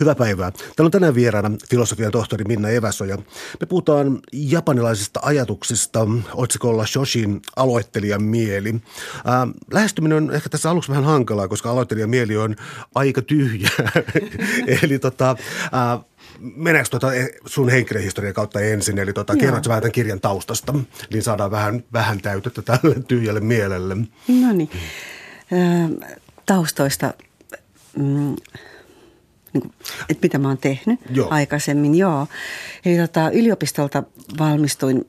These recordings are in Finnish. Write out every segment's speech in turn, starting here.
Hyvää päivää. Täällä on tänään vieraana filosofian tohtori Minna Eväso ja me puhutaan japanilaisista ajatuksista otsikolla Shoshin aloittelijan mieli. Ää, lähestyminen on ehkä tässä aluksi vähän hankalaa, koska aloittelijan mieli on aika tyhjä. Eli tota, ää, Meneekö tuota sun henkilöhistorian kautta ensin, eli tota, kerrot vähän tämän kirjan taustasta, niin saadaan vähän, vähän täytettä tälle tyhjälle mielelle. No niin, taustoista mm, niin kuin, että mitä mä oon tehnyt joo. aikaisemmin. Joo. Eli tota, yliopistolta valmistuin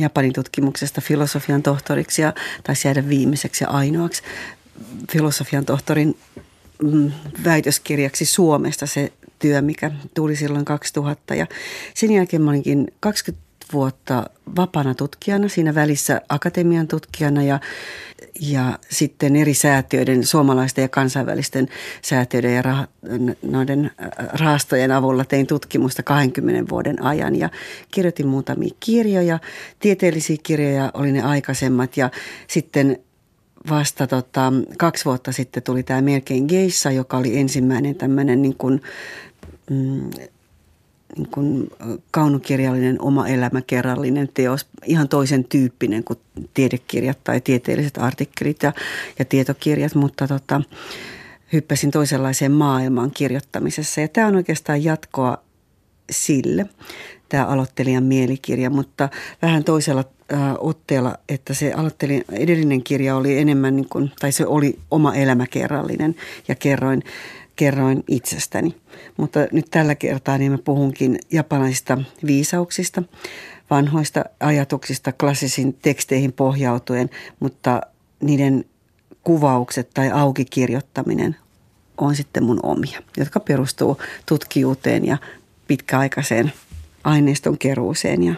Japanin tutkimuksesta filosofian tohtoriksi ja taisi jäädä viimeiseksi ja ainoaksi filosofian tohtorin mm, väitöskirjaksi Suomesta se työ, mikä tuli silloin 2000. Ja sen jälkeen mä olinkin 20 vuotta vapaana tutkijana, siinä välissä akatemian tutkijana ja, ja sitten eri säätiöiden, suomalaisten ja kansainvälisten säätiöiden ja rah, noiden äh, rahastojen avulla tein tutkimusta 20 vuoden ajan ja kirjoitin muutamia kirjoja, tieteellisiä kirjoja oli ne aikaisemmat ja sitten vasta tota, kaksi vuotta sitten tuli tämä Melkein Geissa, joka oli ensimmäinen tämmöinen niin kuin, mm, niin kuin kaunokirjallinen oma elämäkerrallinen teos, ihan toisen tyyppinen kuin tiedekirjat tai tieteelliset artikkelit ja, ja tietokirjat, mutta tota, hyppäsin toisenlaiseen maailmaan kirjoittamisessa. Ja tämä on oikeastaan jatkoa sille, tämä aloittelijan mielikirja, mutta vähän toisella otteella, että se aloittelijan, edellinen kirja oli enemmän niin kuin, tai se oli oma elämäkerrallinen ja kerroin kerroin itsestäni. Mutta nyt tällä kertaa niin mä puhunkin japanaisista viisauksista, vanhoista ajatuksista klassisiin teksteihin pohjautuen, mutta niiden kuvaukset tai aukikirjoittaminen on sitten mun omia, jotka perustuu tutkijuuteen ja pitkäaikaiseen aineiston keruuseen ja,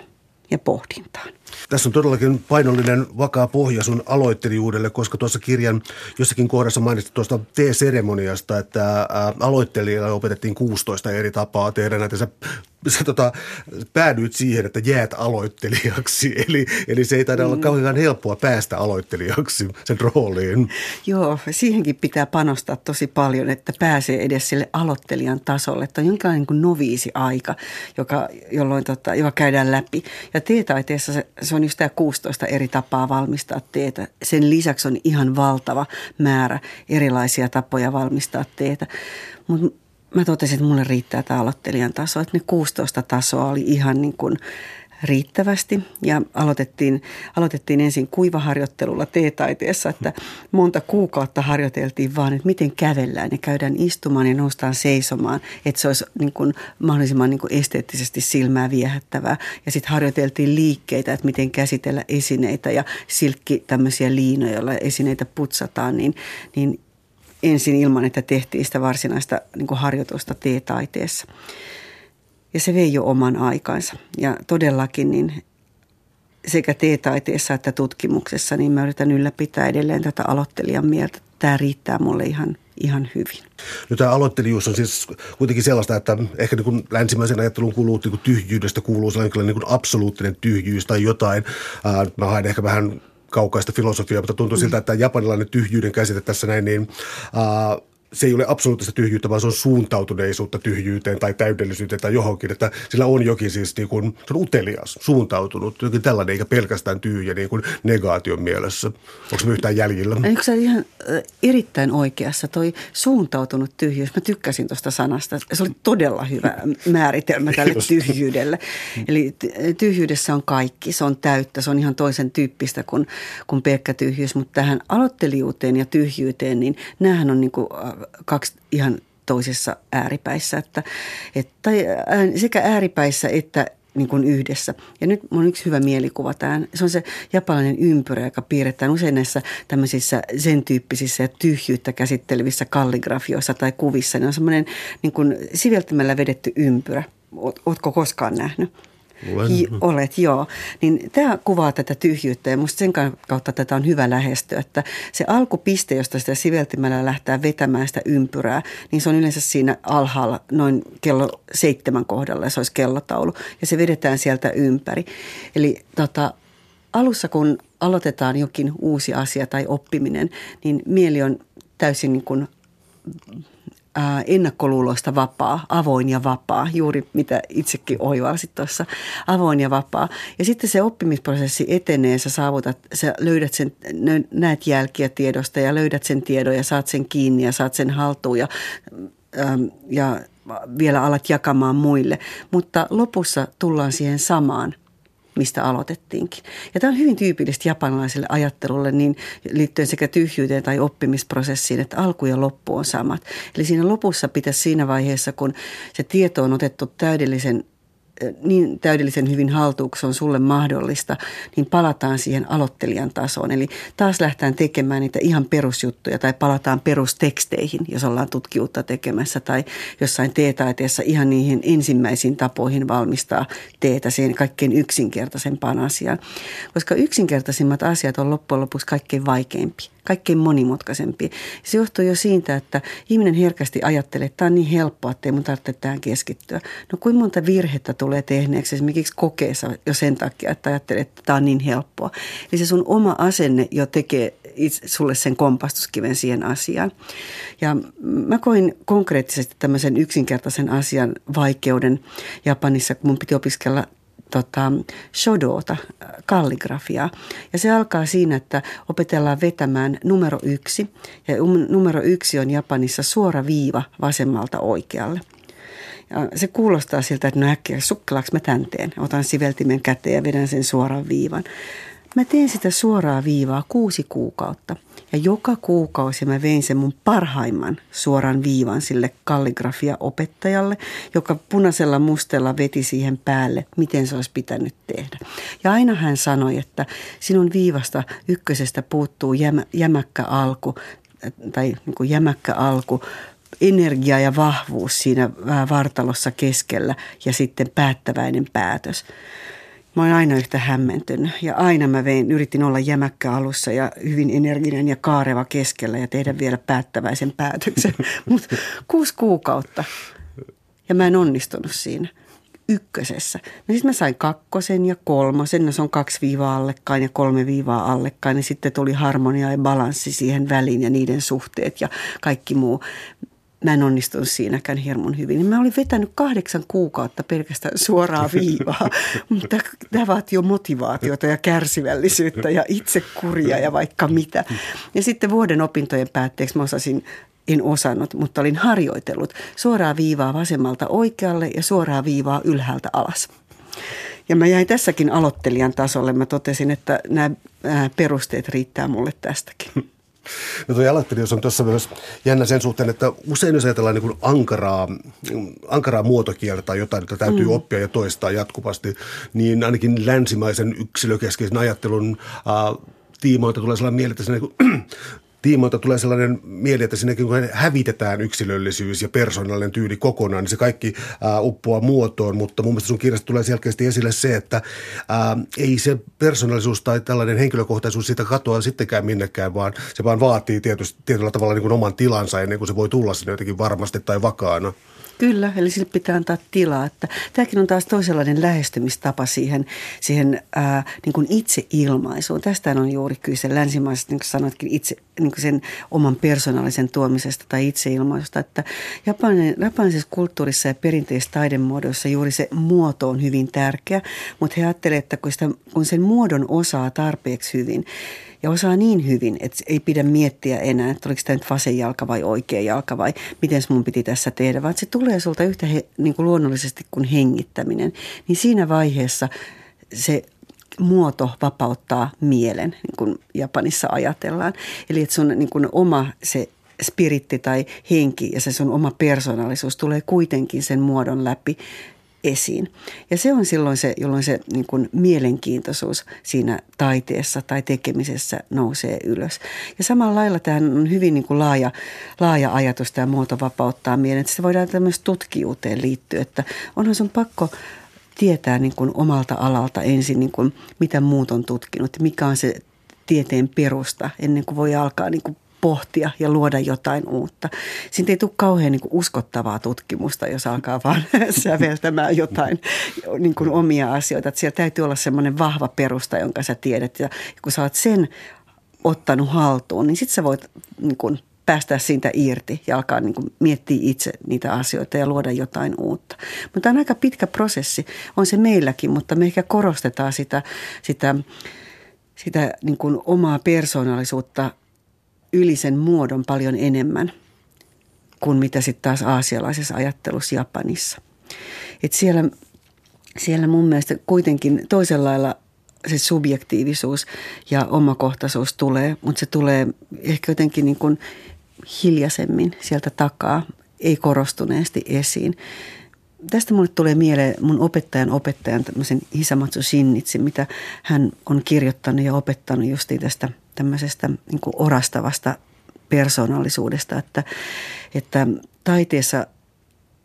ja pohdintaan. Tässä on todellakin painollinen vakaa pohja sun aloittelijuudelle, koska tuossa kirjan jossakin kohdassa mainitsit tuosta T-seremoniasta, että aloittelijalle opetettiin 16 eri tapaa tehdä näitä. Sä, sä tota, päädyit siihen, että jäät aloittelijaksi, eli, eli se ei taida mm. olla kauhean helppoa päästä aloittelijaksi sen rooliin. Joo, siihenkin pitää panostaa tosi paljon, että pääsee edes sille aloittelijan tasolle. Että on jonkinlainen niin noviisi aika, joka, jolloin tota, joka käydään läpi. Ja T-taiteessa se, se on just tämä 16 eri tapaa valmistaa teetä. Sen lisäksi on ihan valtava määrä erilaisia tapoja valmistaa teetä. Mutta mä totesin, että mulle riittää tämä aloittelijan taso, että ne 16 tasoa oli ihan niin kuin riittävästi ja aloitettiin, aloitettiin ensin kuivaharjoittelulla T-taiteessa, että monta kuukautta harjoiteltiin vaan, että miten kävellään ja käydään istumaan ja noustaan seisomaan, että se olisi niin kuin mahdollisimman niin kuin esteettisesti silmää viehättävää. Ja sitten harjoiteltiin liikkeitä, että miten käsitellä esineitä ja silkki tämmöisiä liinoja, joilla esineitä putsataan, niin, niin ensin ilman, että tehtiin sitä varsinaista niin harjoitusta T-taiteessa. Ja se vei jo oman aikansa. Ja todellakin niin sekä T-taiteessa että tutkimuksessa, niin mä yritän ylläpitää edelleen tätä aloittelijan mieltä. Tämä riittää mulle ihan, ihan hyvin. No tämä aloittelijuus on siis kuitenkin sellaista, että ehkä niin kuin länsimäisen ajattelun kuuluu niin kuin tyhjyydestä kuuluu sellainen niin kuin absoluuttinen tyhjyys tai jotain. mä haen ehkä vähän kaukaista filosofiaa, mutta tuntuu siltä, että japanilainen tyhjyyden käsite tässä näin, niin se ei ole absoluuttista tyhjyyttä, vaan se on suuntautuneisuutta tyhjyyteen tai täydellisyyteen tai johonkin. Että sillä on jokin siis niin kuin, se on utelias, suuntautunut, jokin tällainen, eikä pelkästään tyhjä niin kuin negaation mielessä. Onko se yhtään jäljellä? Eikö se ihan erittäin oikeassa, toi suuntautunut tyhjyys. Mä tykkäsin tuosta sanasta. Se oli todella hyvä määritelmä tälle tyhjyydelle. Eli tyhjyydessä on kaikki, se on täyttä, se on ihan toisen tyyppistä kuin, kuin pelkkä tyhjyys. Mutta tähän aloittelijuuteen ja tyhjyyteen, niin näähän on niin kuin kaksi ihan toisessa ääripäissä, että, että sekä ääripäissä että niin kuin yhdessä. Ja nyt on yksi hyvä mielikuva tähän. Se on se japanilainen ympyrä, joka piirretään usein näissä tämmöisissä sen tyyppisissä ja tyhjyyttä käsittelevissä kalligrafioissa tai kuvissa. Ne on semmoinen niin kuin siveltämällä vedetty ympyrä. Ootko koskaan nähnyt? Olen. Olet, joo. Niin tämä kuvaa tätä tyhjyyttä ja musta sen kautta tätä on hyvä lähestyä, että se alkupiste, josta sitä siveltimällä lähtee vetämään sitä ympyrää, niin se on yleensä siinä alhaalla noin kello seitsemän kohdalla ja se olisi kellotaulu ja se vedetään sieltä ympäri. Eli tota, alussa kun aloitetaan jokin uusi asia tai oppiminen, niin mieli on täysin niin kuin ennakkoluuloista vapaa, avoin ja vapaa, juuri mitä itsekin oivalsit tuossa, avoin ja vapaa. Ja sitten se oppimisprosessi etenee, sä saavutat, sä löydät sen, näet jälkiä tiedosta ja löydät sen tiedon ja saat sen kiinni ja saat sen haltuun ja, ja vielä alat jakamaan muille. Mutta lopussa tullaan siihen samaan – mistä aloitettiinkin. Ja tämä on hyvin tyypillistä japanilaiselle ajattelulle niin liittyen sekä tyhjyyteen tai oppimisprosessiin, että alku ja loppu on samat. Eli siinä lopussa pitäisi siinä vaiheessa, kun se tieto on otettu täydellisen niin täydellisen hyvin haltuun, se on sulle mahdollista, niin palataan siihen aloittelijan tasoon. Eli taas lähtään tekemään niitä ihan perusjuttuja tai palataan perusteksteihin, jos ollaan tutkiutta tekemässä tai jossain teetaiteessa ihan niihin ensimmäisiin tapoihin valmistaa teetä siihen kaikkein yksinkertaisempaan asiaan. Koska yksinkertaisimmat asiat on loppujen lopuksi kaikkein vaikeampi kaikkein monimutkaisempi. Se johtuu jo siitä, että ihminen herkästi ajattelee, että tämä on niin helppoa, että ei mun tarvitse tähän keskittyä. No kuinka monta virhettä tulee tehneeksi esimerkiksi kokeessa jo sen takia, että ajattelee, että tämä on niin helppoa. Eli se sun oma asenne jo tekee itse, sulle sen kompastuskiven siihen asiaan. Ja mä koin konkreettisesti tämmöisen yksinkertaisen asian vaikeuden Japanissa, kun mun piti opiskella tota, shodota, kalligrafiaa. Ja se alkaa siinä, että opetellaan vetämään numero yksi. Ja um, numero yksi on Japanissa suora viiva vasemmalta oikealle. Ja se kuulostaa siltä, että no äkkiä, sukkelaks mä tän teen? Otan siveltimen käteen ja vedän sen suoran viivan. Mä teen sitä suoraa viivaa kuusi kuukautta – ja joka kuukausi mä vein sen mun parhaimman suoran viivan sille kalligrafia-opettajalle, joka punaisella mustella veti siihen päälle, miten se olisi pitänyt tehdä. Ja aina hän sanoi, että sinun viivasta ykkösestä puuttuu jämä, jämäkkä alku, tai niin jämäkkä alku, energia ja vahvuus siinä vartalossa keskellä ja sitten päättäväinen päätös. Mä oon aina yhtä hämmentynyt ja aina mä vein, yritin olla jämäkkä alussa ja hyvin energinen ja kaareva keskellä ja tehdä vielä päättäväisen päätöksen. Mutta kuusi kuukautta ja mä en onnistunut siinä ykkösessä. No sitten mä sain kakkosen ja kolmosen, no se on kaksi viivaa allekkain ja kolme viivaa allekkain. Ja sitten tuli harmonia ja balanssi siihen väliin ja niiden suhteet ja kaikki muu mä en onnistunut siinäkään hirmun hyvin. Mä olin vetänyt kahdeksan kuukautta pelkästään suoraa viivaa, mutta tämä vaatii jo motivaatiota ja kärsivällisyyttä ja itsekuria ja vaikka mitä. Ja sitten vuoden opintojen päätteeksi mä osasin en osannut, mutta olin harjoitellut suoraa viivaa vasemmalta oikealle ja suoraa viivaa ylhäältä alas. Ja mä jäin tässäkin aloittelijan tasolle. Mä totesin, että nämä perusteet riittää mulle tästäkin. No tuo aloittelijuus on tuossa myös jännä sen suhteen, että usein jos ajatellaan niin kuin ankaraa, ankaraa muotokieltä tai jotain, jota täytyy mm. oppia ja toistaa jatkuvasti, niin ainakin länsimaisen yksilökeskeisen ajattelun äh, tiimoilta tulee sellainen mieli, että se niin kuin, tiimoilta tulee sellainen mieli, että sinnekin kun hävitetään yksilöllisyys ja persoonallinen tyyli kokonaan, niin se kaikki ää, uppoaa muotoon, mutta mun mielestä sun kirjasta tulee selkeästi esille se, että ää, ei se persoonallisuus tai tällainen henkilökohtaisuus siitä katoa sittenkään minnekään, vaan se vaan vaatii tietysti, tietyllä tavalla niin kuin oman tilansa ennen kuin se voi tulla sinne jotenkin varmasti tai vakaana. Kyllä, eli sille pitää antaa tilaa. Että tämäkin on taas toisenlainen lähestymistapa siihen, siihen ää, niin kuin itseilmaisuun. Tästä on juuri kyse länsimaisesta, niin kuin sanoitkin, itse, niin kuin sen oman persoonallisen tuomisesta tai itseilmaisusta. Että Japanin, japanilaisessa kulttuurissa ja perinteisissä taidemuodoissa juuri se muoto on hyvin tärkeä, mutta he ajattelevat, että kun, sitä, kun sen muodon osaa tarpeeksi hyvin, ja osaa niin hyvin, että ei pidä miettiä enää, että oliko tämä nyt vasen jalka vai oikea jalka vai miten mun piti tässä tehdä, vaan se tulee sulta yhtä he, niin kuin luonnollisesti kuin hengittäminen. Niin siinä vaiheessa se muoto vapauttaa mielen, niin kuin Japanissa ajatellaan. Eli että sun niin kuin oma se spiritti tai henki ja se sun oma persoonallisuus tulee kuitenkin sen muodon läpi esiin. Ja se on silloin se, jolloin se niin kuin mielenkiintoisuus siinä taiteessa tai tekemisessä nousee ylös. Ja samalla lailla tämä on hyvin niin kuin laaja, laaja ajatus, tämä muoto vapauttaa mielen. Että sitä voidaan tämmöistä tutkijuuteen liittyä, että onhan sun pakko tietää niin kuin omalta alalta ensin, niin kuin mitä muut on tutkinut, mikä on se tieteen perusta ennen kuin voi alkaa niin kuin pohtia ja luoda jotain uutta. Siitä ei tule kauhean niin kuin uskottavaa tutkimusta, jos alkaa vaan säveltämään jotain niin kuin omia asioita. Että siellä täytyy olla semmoinen vahva perusta, jonka sä tiedät. Ja kun sä oot sen ottanut haltuun, niin sitten sä voit niin kuin päästä siitä irti ja alkaa niin kuin miettiä itse niitä asioita ja luoda jotain uutta. Mutta tämä on aika pitkä prosessi, on se meilläkin, mutta me ehkä korostetaan sitä, sitä, sitä niin kuin omaa persoonallisuutta yli sen muodon paljon enemmän kuin mitä sitten taas aasialaisessa ajattelussa Japanissa. Et siellä, siellä mun mielestä kuitenkin toisella lailla se subjektiivisuus ja omakohtaisuus tulee, mutta se tulee ehkä jotenkin niin kuin hiljaisemmin sieltä takaa, ei korostuneesti esiin. Tästä mulle tulee mieleen mun opettajan opettajan tämmöisen Hisamatsu Shinnitsi, mitä hän on kirjoittanut ja opettanut justi tästä tämmöisestä niin kuin orastavasta persoonallisuudesta, että, että taiteessa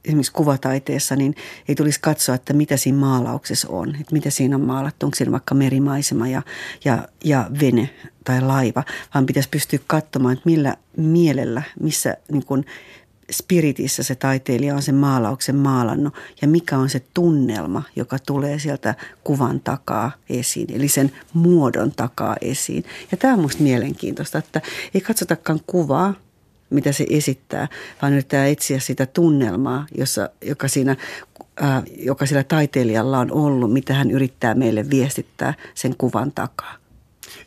esimerkiksi kuvataiteessa, niin ei tulisi katsoa, että mitä siinä maalauksessa on, että mitä siinä on maalattu, onko siinä vaikka merimaisema ja, ja, ja vene tai laiva, vaan pitäisi pystyä katsomaan, että millä mielellä, missä niin kuin spiritissä se taiteilija on sen maalauksen maalannut ja mikä on se tunnelma, joka tulee sieltä kuvan takaa esiin, eli sen muodon takaa esiin. Ja tämä on minusta mielenkiintoista, että ei katsotakaan kuvaa, mitä se esittää, vaan yrittää etsiä sitä tunnelmaa, jossa, joka, siinä, ää, joka sillä taiteilijalla on ollut, mitä hän yrittää meille viestittää sen kuvan takaa.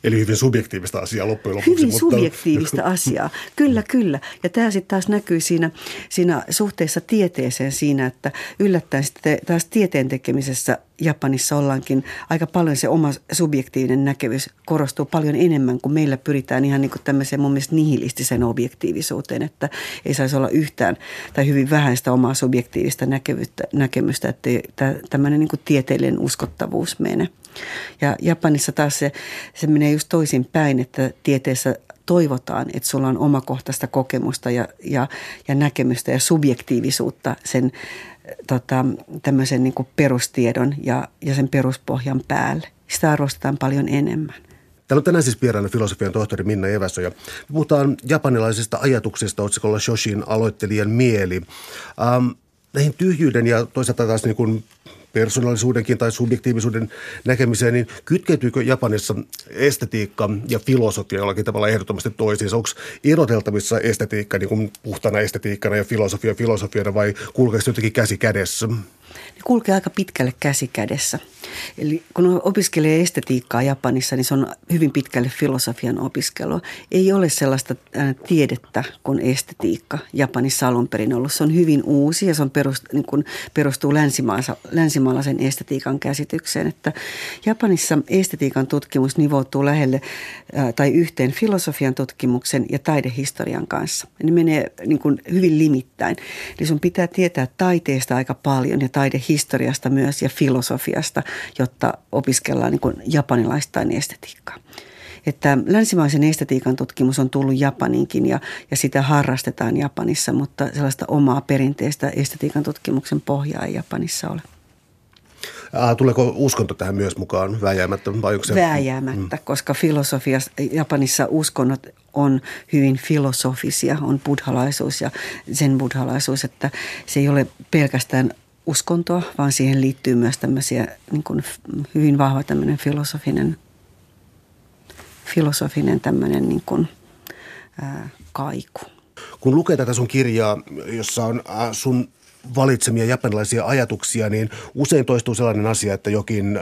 Eli hyvin subjektiivista asiaa loppujen lopuksi. Hyvin mutta... subjektiivista asiaa, kyllä kyllä. Ja tämä sitten taas näkyy siinä, siinä suhteessa tieteeseen siinä, että yllättäen sitten taas tieteen tekemisessä Japanissa ollaankin aika paljon se oma subjektiivinen näkemys korostuu paljon enemmän, kuin meillä pyritään ihan niin kuin tämmöiseen mun mielestä nihilistisen objektiivisuuteen, että ei saisi olla yhtään tai hyvin vähän sitä omaa subjektiivista näkemystä, että tämmöinen niin kuin tieteellinen uskottavuus mene. Ja Japanissa taas se, se menee just toisin päin, että tieteessä toivotaan, että sulla on omakohtaista kokemusta ja, ja, ja näkemystä ja subjektiivisuutta sen tota, tämmöisen niin kuin perustiedon ja, ja sen peruspohjan päälle. Sitä arvostetaan paljon enemmän. Täällä on tänään siis vieraana filosofian tohtori Minna Eväsö ja puhutaan japanilaisesta ajatuksesta otsikolla Shoshin aloittelijan mieli. Ähm, näihin tyhjyyden ja toisaalta taas niin kuin persoonallisuudenkin tai subjektiivisuuden näkemiseen, niin kytkeytyykö Japanissa estetiikka ja filosofia jollakin tavalla ehdottomasti toisiinsa? Onko eroteltavissa estetiikka niin kuin puhtana estetiikkana ja filosofia filosofiana vai kulkeeko jotenkin käsi kädessä? Kulkee aika pitkälle käsi kädessä. Eli kun opiskelee estetiikkaa Japanissa, niin se on hyvin pitkälle filosofian opiskelua. Ei ole sellaista tiedettä kuin estetiikka Japanissa alun perin ollut. Se on hyvin uusi ja se on perust, niin kuin perustuu länsimaalaisen estetiikan käsitykseen. Että Japanissa estetiikan tutkimus nivoutuu lähelle tai yhteen filosofian tutkimuksen ja taidehistorian kanssa. Ne menee niin kuin hyvin limittäin. Eli sun pitää tietää taiteesta aika paljon ja taidehistoriasta myös ja filosofiasta – jotta opiskellaan niin kuin japanilaistain estetiikkaa. Että länsimaisen estetiikan tutkimus on tullut Japaninkin ja, ja sitä harrastetaan Japanissa, mutta sellaista omaa perinteistä estetiikan tutkimuksen pohjaa ei Japanissa ole. Tuleeko uskonto tähän myös mukaan vääjäämättä? Vai onko se... Vääjäämättä, mm. koska filosofia, Japanissa uskonnot on hyvin filosofisia, on buddhalaisuus ja sen buddhalaisuus, että se ei ole pelkästään uskontoa, vaan siihen liittyy myös tämmöisiä niin kuin hyvin vahva tämmöinen filosofinen, filosofinen tämmöinen niin kuin, ää, kaiku. Kun lukee tätä sun kirjaa, jossa on sun valitsemia japanilaisia ajatuksia, niin usein toistuu sellainen asia, että jokin,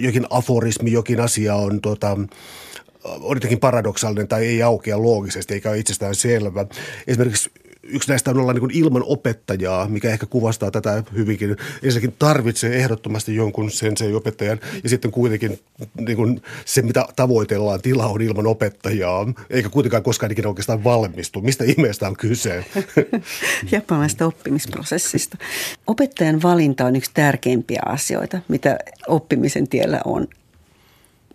jokin aforismi, jokin asia on tota, on jotenkin paradoksaalinen tai ei aukea loogisesti eikä ole itsestään selvä. Esimerkiksi yksi näistä on olla niin ilman opettajaa, mikä ehkä kuvastaa tätä hyvinkin. Ensinnäkin tarvitsee ehdottomasti jonkun sensei-opettajan ja sitten kuitenkin niin kuin se, mitä tavoitellaan, tila on ilman opettajaa, eikä kuitenkaan koskaan ikinä oikeastaan valmistu. Mistä ihmeestä on kyse? Japanilaisesta oppimisprosessista. Opettajan valinta on yksi tärkeimpiä asioita, mitä oppimisen tiellä on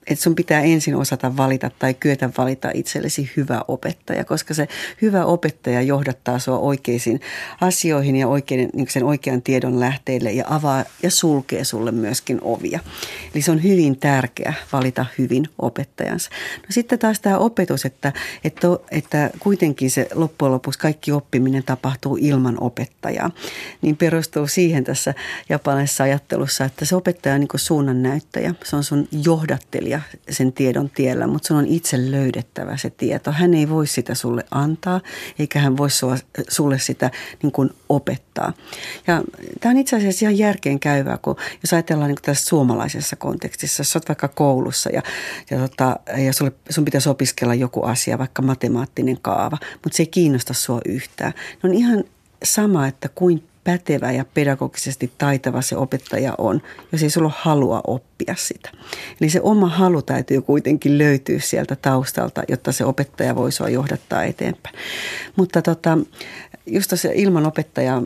että sun pitää ensin osata valita tai kyetä valita itsellesi hyvä opettaja, koska se hyvä opettaja johdattaa sua oikeisiin asioihin ja oikein, niin sen oikean tiedon lähteille ja avaa ja sulkee sulle myöskin ovia. Eli se on hyvin tärkeä valita hyvin opettajansa. No sitten taas tämä opetus, että, että, että kuitenkin se loppujen lopuksi kaikki oppiminen tapahtuu ilman opettajaa, niin perustuu siihen tässä japanilaisessa ajattelussa, että se opettaja on niin suunnannäyttäjä, se on sun johdattelija oppia sen tiedon tiellä, mutta sun on itse löydettävä se tieto. Hän ei voi sitä sulle antaa, eikä hän voi sua, sulle sitä niin kuin opettaa. Ja tämä on itse asiassa ihan järkeen käyvää, kun jos ajatellaan niin tässä suomalaisessa kontekstissa, jos olet vaikka koulussa ja, ja, tota, ja sulle, sun pitäisi opiskella joku asia, vaikka matemaattinen kaava, mutta se ei kiinnosta sua yhtään. Ne on ihan sama, että kuin pätevä ja pedagogisesti taitava se opettaja on, jos ei sulla halua oppia sitä. Eli se oma halu täytyy kuitenkin löytyä sieltä taustalta, jotta se opettaja voi sua johdattaa eteenpäin. Mutta tota, just se ilman opettajaa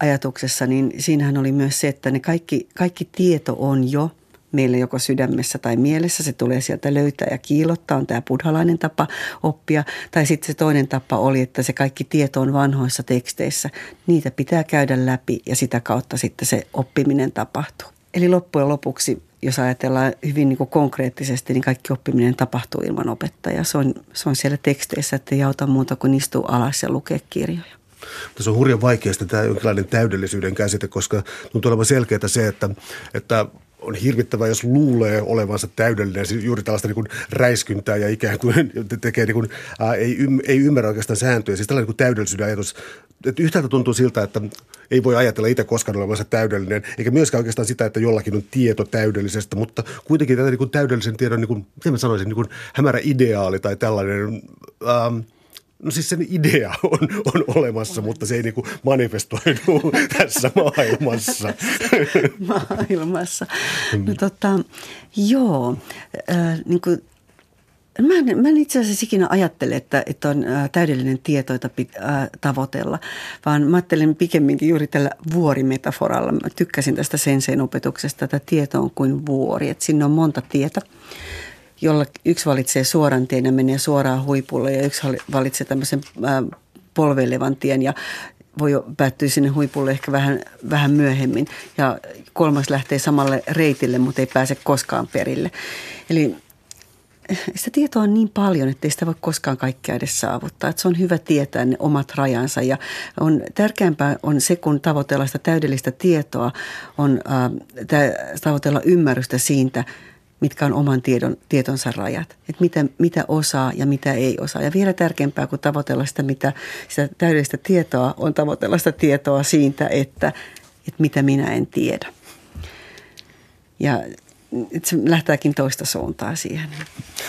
ajatuksessa, niin siinähän oli myös se, että ne kaikki, kaikki tieto on jo – meille joko sydämessä tai mielessä. Se tulee sieltä löytää ja kiilottaa, on tämä buddhalainen tapa oppia. Tai sitten se toinen tapa oli, että se kaikki tieto on vanhoissa teksteissä. Niitä pitää käydä läpi ja sitä kautta sitten se oppiminen tapahtuu. Eli loppujen lopuksi, jos ajatellaan hyvin niin kuin konkreettisesti, niin kaikki oppiminen tapahtuu ilman opettajaa. Se on, se on siellä teksteissä, että ei auta muuta kuin istua alas ja lukea kirjoja. Tässä on hurjan vaikeasta tämä jonkinlainen täydellisyyden käsite, koska tuntuu olevan selkeää se, että, että on hirvittävää, jos luulee olevansa täydellinen, siis juuri tällaista niin räiskyntää ja ikään kuin tekee, niin kuin, ää, ei, ym, ei ymmärrä oikeastaan sääntöjä. Siis tällainen niin täydellisyyden ajatus, että yhtäältä tuntuu siltä, että ei voi ajatella itse koskaan olevansa täydellinen, eikä myöskään oikeastaan sitä, että jollakin on tieto täydellisestä, mutta kuitenkin tätä niin kuin täydellisen tiedon, niin kuin, miten mä sanoisin, niin kuin hämärä ideaali tai tällainen... Ähm, No siis sen idea on, on olemassa, mutta se ei niin manifestoidu tässä maailmassa. maailmassa. No tota, joo, äh, niin kuin Mä en, mä en itse asiassa ikinä ajattele, että, että on täydellinen tieto, jota pit, äh, tavoitella, vaan mä ajattelen pikemminkin juuri tällä vuorimetaforalla. Mä tykkäsin tästä senseen opetuksesta, että tieto on kuin vuori, että sinne on monta tietä jolla yksi valitsee suoran tien ja menee suoraan huipulle ja yksi valitsee tämmöisen polveilevan tien ja voi päättyä sinne huipulle ehkä vähän, vähän myöhemmin. Ja kolmas lähtee samalle reitille, mutta ei pääse koskaan perille. Eli sitä tietoa on niin paljon, että ei sitä voi koskaan kaikkea edes saavuttaa. Että se on hyvä tietää ne omat rajansa ja on, tärkeämpää on se, kun tavoitellaan sitä täydellistä tietoa, on äh, tavoitella ymmärrystä siitä – mitkä on oman tiedon, tietonsa rajat. Että mitä, mitä osaa ja mitä ei osaa. Ja vielä tärkeämpää kuin tavoitella sitä, mitä, sitä täydellistä tietoa, on tavoitella sitä tietoa siitä, että, että mitä minä en tiedä. Ja se lähtääkin toista suuntaa siihen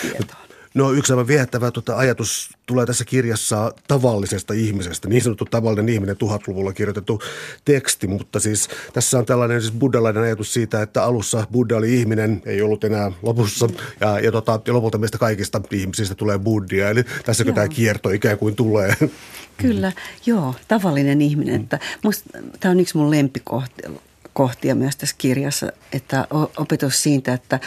tietoon. No yksi aivan viehättävä tuota, ajatus tulee tässä kirjassa tavallisesta ihmisestä, niin sanottu tavallinen ihminen tuhatluvulla kirjoitettu teksti, mutta siis tässä on tällainen siis buddhalainen ajatus siitä, että alussa Buddha oli ihminen, ei ollut enää lopussa ja, ja, tota, ja lopulta meistä kaikista ihmisistä tulee buddhia, eli tässäkö tämä kierto ikään kuin tulee. Kyllä, joo, tavallinen ihminen. Että musta, tämä on yksi mun lempikohti, kohtia myös tässä kirjassa, että opetus siitä, että,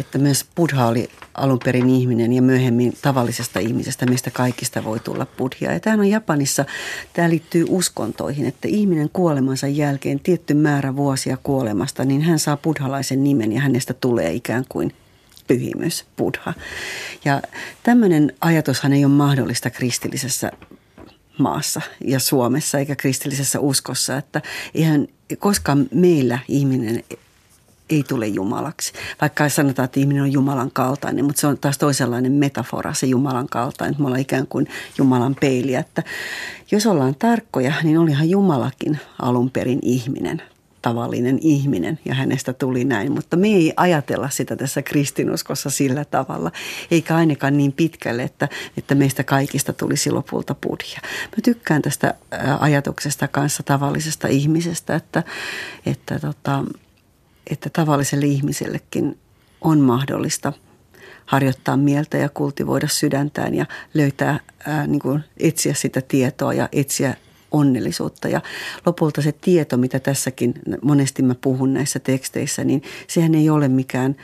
että myös Buddha oli alun perin ihminen ja myöhemmin tavallisesta ihmisestä, mistä kaikista voi tulla buddhia. Ja tämä on Japanissa, tämä liittyy uskontoihin, että ihminen kuolemansa jälkeen tietty määrä vuosia kuolemasta, niin hän saa buddhalaisen nimen ja hänestä tulee ikään kuin pyhimys, buddha. Ja tämmöinen ajatushan ei ole mahdollista kristillisessä maassa ja Suomessa eikä kristillisessä uskossa, että ihan koskaan meillä ihminen ei tule Jumalaksi. Vaikka sanotaan, että ihminen on Jumalan kaltainen, mutta se on taas toisenlainen metafora, se Jumalan kaltainen. Me ollaan ikään kuin Jumalan peili, että jos ollaan tarkkoja, niin olihan Jumalakin alun perin ihminen – tavallinen ihminen ja hänestä tuli näin. Mutta me ei ajatella sitä tässä kristinuskossa sillä tavalla, eikä ainakaan niin pitkälle, että, että meistä kaikista tulisi lopulta buddhia. Mä tykkään tästä ajatuksesta kanssa tavallisesta ihmisestä, että, että, tota, että tavalliselle ihmisellekin on mahdollista harjoittaa mieltä ja kultivoida sydäntään ja löytää, ää, niin kuin etsiä sitä tietoa ja etsiä onnellisuutta. Ja lopulta se tieto, mitä tässäkin monesti mä puhun näissä teksteissä, niin sehän ei ole mikään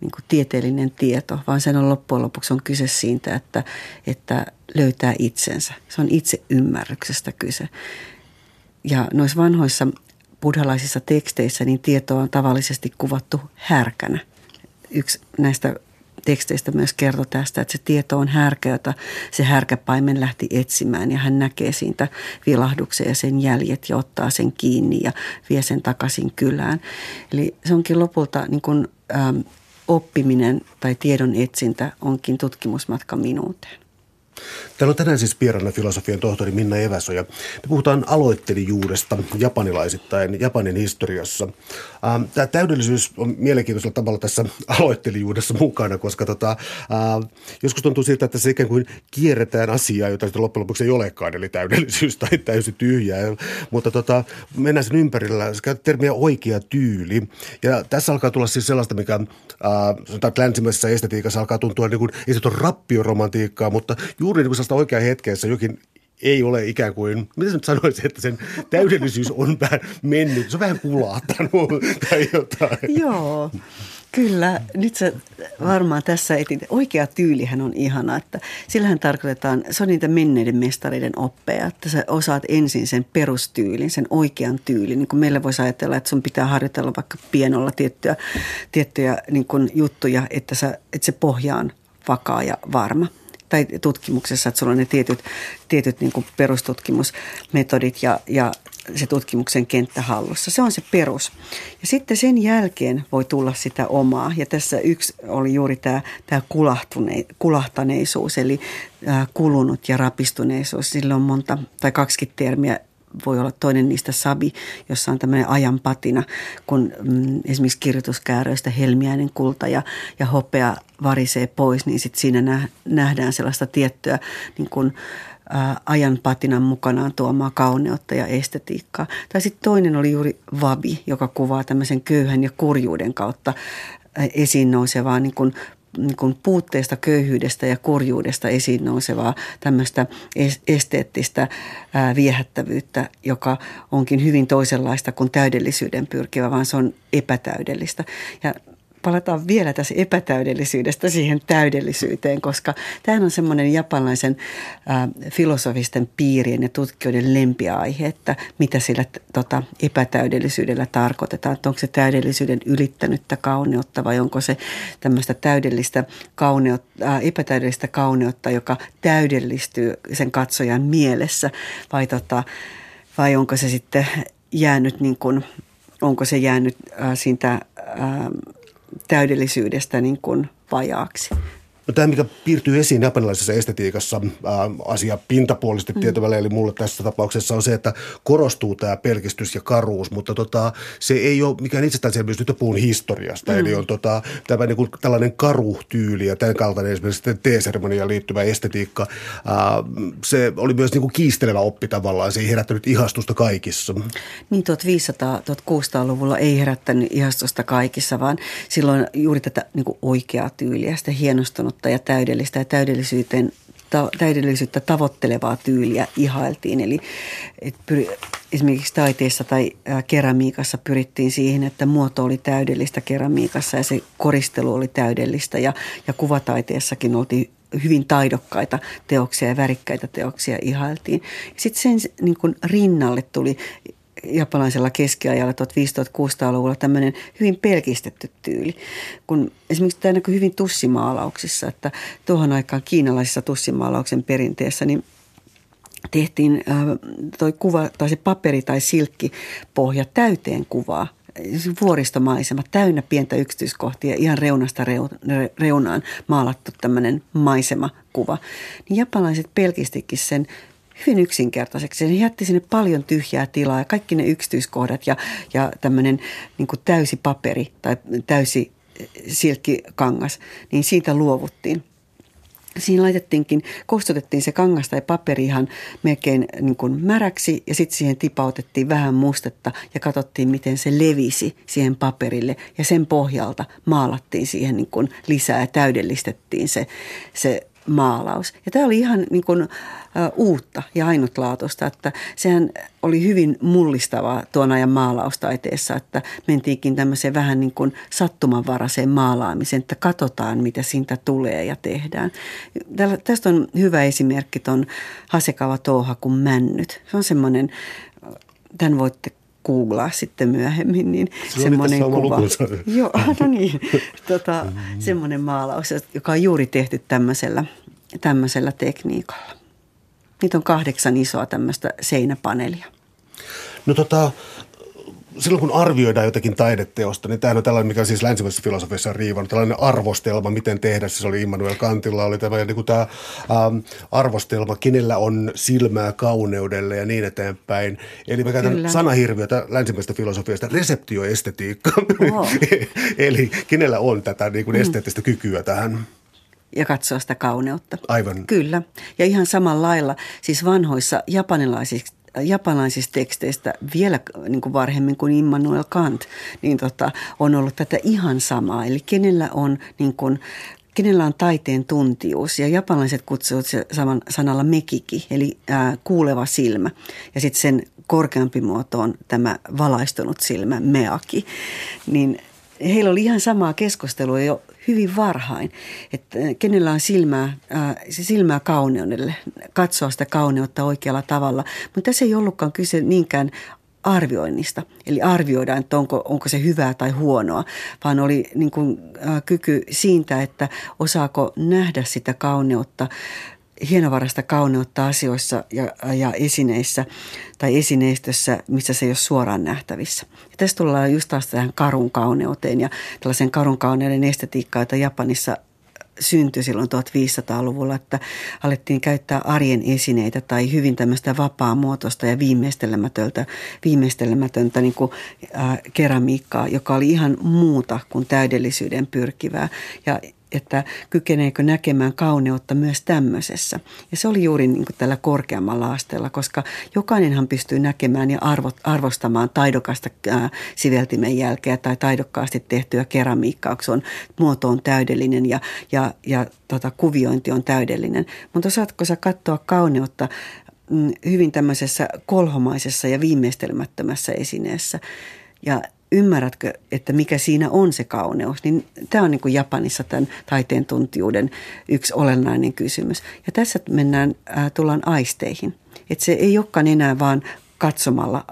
niin kuin tieteellinen tieto, vaan sen on loppujen lopuksi on kyse siitä, että, että löytää itsensä. Se on itse ymmärryksestä kyse. Ja noissa vanhoissa buddhalaisissa teksteissä niin tietoa on tavallisesti kuvattu härkänä. Yksi näistä teksteistä myös kertoi tästä, että se tieto on härkä, jota se härkäpaimen lähti etsimään ja hän näkee siitä vilahduksen ja sen jäljet ja ottaa sen kiinni ja vie sen takaisin kylään. Eli se onkin lopulta niin kuin, ähm, oppiminen tai tiedon etsintä onkin tutkimusmatka minuuteen. Täällä on tänään siis vieraana filosofian tohtori Minna Eväsoja. Me puhutaan aloittelijuudesta japanilaisittain Japanin historiassa. Ähm, Tämä täydellisyys on mielenkiintoisella tavalla tässä aloittelijuudessa mukana, koska tota, äh, joskus tuntuu siltä, että se ikään kuin kierretään asiaa, jota sitten loppujen lopuksi ei olekaan, eli täydellisyys tai täysin tyhjää. Mutta tota, mennään sen ympärillä, se termiä oikea tyyli. Ja tässä alkaa tulla siis sellaista, mikä äh, sanotaan, länsimäisessä estetiikassa alkaa tuntua niin kuin, ei se ole rappioromantiikkaa, mutta juuri niin kuin sellaista oikeaa hetkeessä jokin ei ole ikään kuin, miten nyt sanoisin, että sen täydellisyys on vähän mennyt, se on vähän kulahtanut tai jotain. Joo, kyllä. Nyt se varmaan tässä etin. Oikea tyylihän on ihana, että sillähän tarkoitetaan, se on niitä menneiden mestareiden oppeja, että sä osaat ensin sen perustyylin, sen oikean tyylin. Niin kuin meillä voisi ajatella, että sun pitää harjoitella vaikka pienolla tiettyjä, tiettyjä niin juttuja, että, sä, että se pohja on vakaa ja varma tai tutkimuksessa, että sulla on ne tietyt, tietyt niin perustutkimusmetodit ja, ja se tutkimuksen kenttä hallussa. Se on se perus. Ja sitten sen jälkeen voi tulla sitä omaa. Ja tässä yksi oli juuri tämä, tämä kulahtaneisuus, eli kulunut ja rapistuneisuus. Sillä on monta tai kaksi termiä voi olla toinen niistä sabi, jossa on tämmöinen ajanpatina, kun mm, esimerkiksi kirjoituskääröistä helmiäinen kulta ja, ja hopea varisee pois, niin sitten siinä nähdään sellaista tiettyä niin kuin, ää, ajanpatinan mukanaan tuomaa kauneutta ja estetiikkaa. Tai sitten toinen oli juuri vabi, joka kuvaa tämmöisen köyhän ja kurjuuden kautta esiin nousevaa niin kuin niin puutteesta, köyhyydestä ja kurjuudesta esiin nousevaa tämmöistä esteettistä viehättävyyttä, joka onkin hyvin toisenlaista kuin täydellisyyden pyrkivä, vaan se on epätäydellistä. Ja palataan vielä tässä epätäydellisyydestä siihen täydellisyyteen, koska tämä on semmoinen japanilaisen äh, filosofisten piirien ja tutkijoiden lempiaihe, että mitä sillä tota, epätäydellisyydellä tarkoitetaan. Että onko se täydellisyyden ylittänyttä kauneutta vai onko se tämmöistä täydellistä kauneutta, äh, epätäydellistä kauneutta, joka täydellistyy sen katsojan mielessä vai, tota, vai onko se sitten jäänyt niin kuin, onko se jäänyt äh, siitä äh, täydellisyydestä niin kuin vajaaksi. No tämä, mikä piirtyy esiin japanilaisessa estetiikassa, ää, asia pintapuolisesti mm. tietyvällä, eli mulle tässä tapauksessa on se, että korostuu tämä pelkistys ja karuus, mutta tota, se ei ole mikään itsestäänselvyys, nyt puhun historiasta, mm. eli on tota, tämä niin kuin tällainen karuhtyyli ja tämän kaltainen esimerkiksi teeseremoniaan liittyvä estetiikka, ää, se oli myös niin kuin kiistelevä oppi tavallaan, se ei herättänyt ihastusta kaikissa. Niin 1500-1600-luvulla ei herättänyt ihastusta kaikissa, vaan silloin juuri tätä niin kuin oikeaa tyyliä, sitä hienostunut kaunutta ja täydellistä ja täydellisyyteen ta, täydellisyyttä tavoittelevaa tyyliä ihailtiin. Eli et pyri, esimerkiksi taiteessa tai keramiikassa pyrittiin siihen, että muoto oli täydellistä keramiikassa ja se koristelu oli täydellistä. Ja, ja kuvataiteessakin oltiin hyvin taidokkaita teoksia ja värikkäitä teoksia ihailtiin. Sitten sen niin kuin rinnalle tuli japanilaisella keskiajalla 1500-1600-luvulla tämmöinen hyvin pelkistetty tyyli. Kun esimerkiksi tämä näkyy hyvin tussimaalauksissa, että tuohon aikaan kiinalaisessa tussimaalauksen perinteessä niin tehtiin äh, toi kuva, tai se paperi tai silkki pohja täyteen kuvaa vuoristomaisema täynnä pientä yksityiskohtia, ihan reunasta reunaan maalattu tämmöinen maisemakuva. Niin japanilaiset pelkistikin sen hyvin yksinkertaiseksi. Se jätti sinne paljon tyhjää tilaa ja kaikki ne yksityiskohdat ja, ja tämmöinen niin täysi paperi tai täysi silkkikangas, niin siitä luovuttiin. Siinä laitettiinkin, kostutettiin se kangas tai paperi ihan melkein niin kuin märäksi ja sitten siihen tipautettiin vähän mustetta ja katsottiin, miten se levisi siihen paperille ja sen pohjalta maalattiin siihen niin kuin lisää ja täydellistettiin se, se maalaus. Ja tämä oli ihan niin kuin, uutta ja ainutlaatuista, että sehän oli hyvin mullistavaa tuon ajan maalaustaiteessa, että mentiinkin tämmöiseen vähän niin kuin sattumanvaraiseen maalaamiseen, että katsotaan mitä siitä tulee ja tehdään. Tästä on hyvä esimerkki tuon Hasekawa Touha kuin männyt. Se on semmoinen, tämän voitte googlaa sitten myöhemmin, niin se semmoinen kuva. Joo, no niin, tota, semmoinen maalaus, joka on juuri tehty tämmöisellä, tämmöisellä tekniikalla. Niitä on kahdeksan isoa tämmöistä seinäpaneelia. No tota, silloin kun arvioidaan jotakin taideteosta, niin tämähän on tällainen, mikä siis länsimaisessa filosofiassa on riivannut, tällainen arvostelma, miten tehdä. Se oli Immanuel Kantilla, oli tämä, niin kuin tämä ähm, arvostelma, kenellä on silmää kauneudelle ja niin eteenpäin. Eli mä käytän Kyllä. sanahirviötä länsimaisesta filosofiasta, reseptioestetiikka. Eli kenellä on tätä niin kuin mm. esteettistä kykyä tähän ja katsoa sitä kauneutta. Aivan. Kyllä. Ja ihan samalla lailla, siis vanhoissa japanilaisissa japanilaisista teksteistä vielä niin kuin varhemmin kuin Immanuel Kant, niin tota, on ollut tätä ihan samaa. Eli kenellä on niin kuin, kenellä on taiteen tuntijuus. Ja japanilaiset kutsuvat se saman sanalla mekiki, eli ää, kuuleva silmä. Ja sitten sen korkeampi muoto on tämä valaistunut silmä, meaki. Niin heillä oli ihan samaa keskustelua jo hyvin varhain, että kenellä on silmää, se silmää kauneudelle, katsoa sitä kauneutta oikealla tavalla. Mutta tässä ei ollutkaan kyse niinkään arvioinnista, eli arvioidaan, että onko, onko se hyvää tai huonoa, vaan oli niin kuin, äh, kyky siitä, että osaako nähdä sitä kauneutta hienovarasta kauneutta asioissa ja, ja esineissä tai esineistössä, missä se ei ole suoraan nähtävissä. Ja tässä tullaan just taas tähän karun kauneuteen ja tällaisen karun kauneuden estetiikkaa, jota Japanissa syntyi silloin 1500-luvulla, että alettiin käyttää arjen esineitä tai hyvin tämmöistä vapaa-muotoista ja viimeistelemätöntä, viimeistelemätöntä niin kuin, äh, keramiikkaa, joka oli ihan muuta kuin täydellisyyden pyrkivää. Ja että kykeneekö näkemään kauneutta myös tämmöisessä. Ja se oli juuri niin kuin tällä korkeammalla asteella, koska jokainenhan pystyy näkemään ja arvo, arvostamaan taidokasta ää, siveltimen jälkeä tai taidokkaasti tehtyä keramiikkaa, kun se on, muoto on täydellinen ja, ja, ja tota, kuviointi on täydellinen. Mutta osaatko sä katsoa kauneutta mm, hyvin tämmöisessä kolhomaisessa ja viimeistelmättömässä esineessä? Ja ymmärrätkö, että mikä siinä on se kauneus, niin tämä on niin kuin Japanissa tämän taiteen tuntijuuden yksi olennainen kysymys. Ja tässä mennään, äh, tullaan aisteihin. Että se ei olekaan enää vaan katsomalla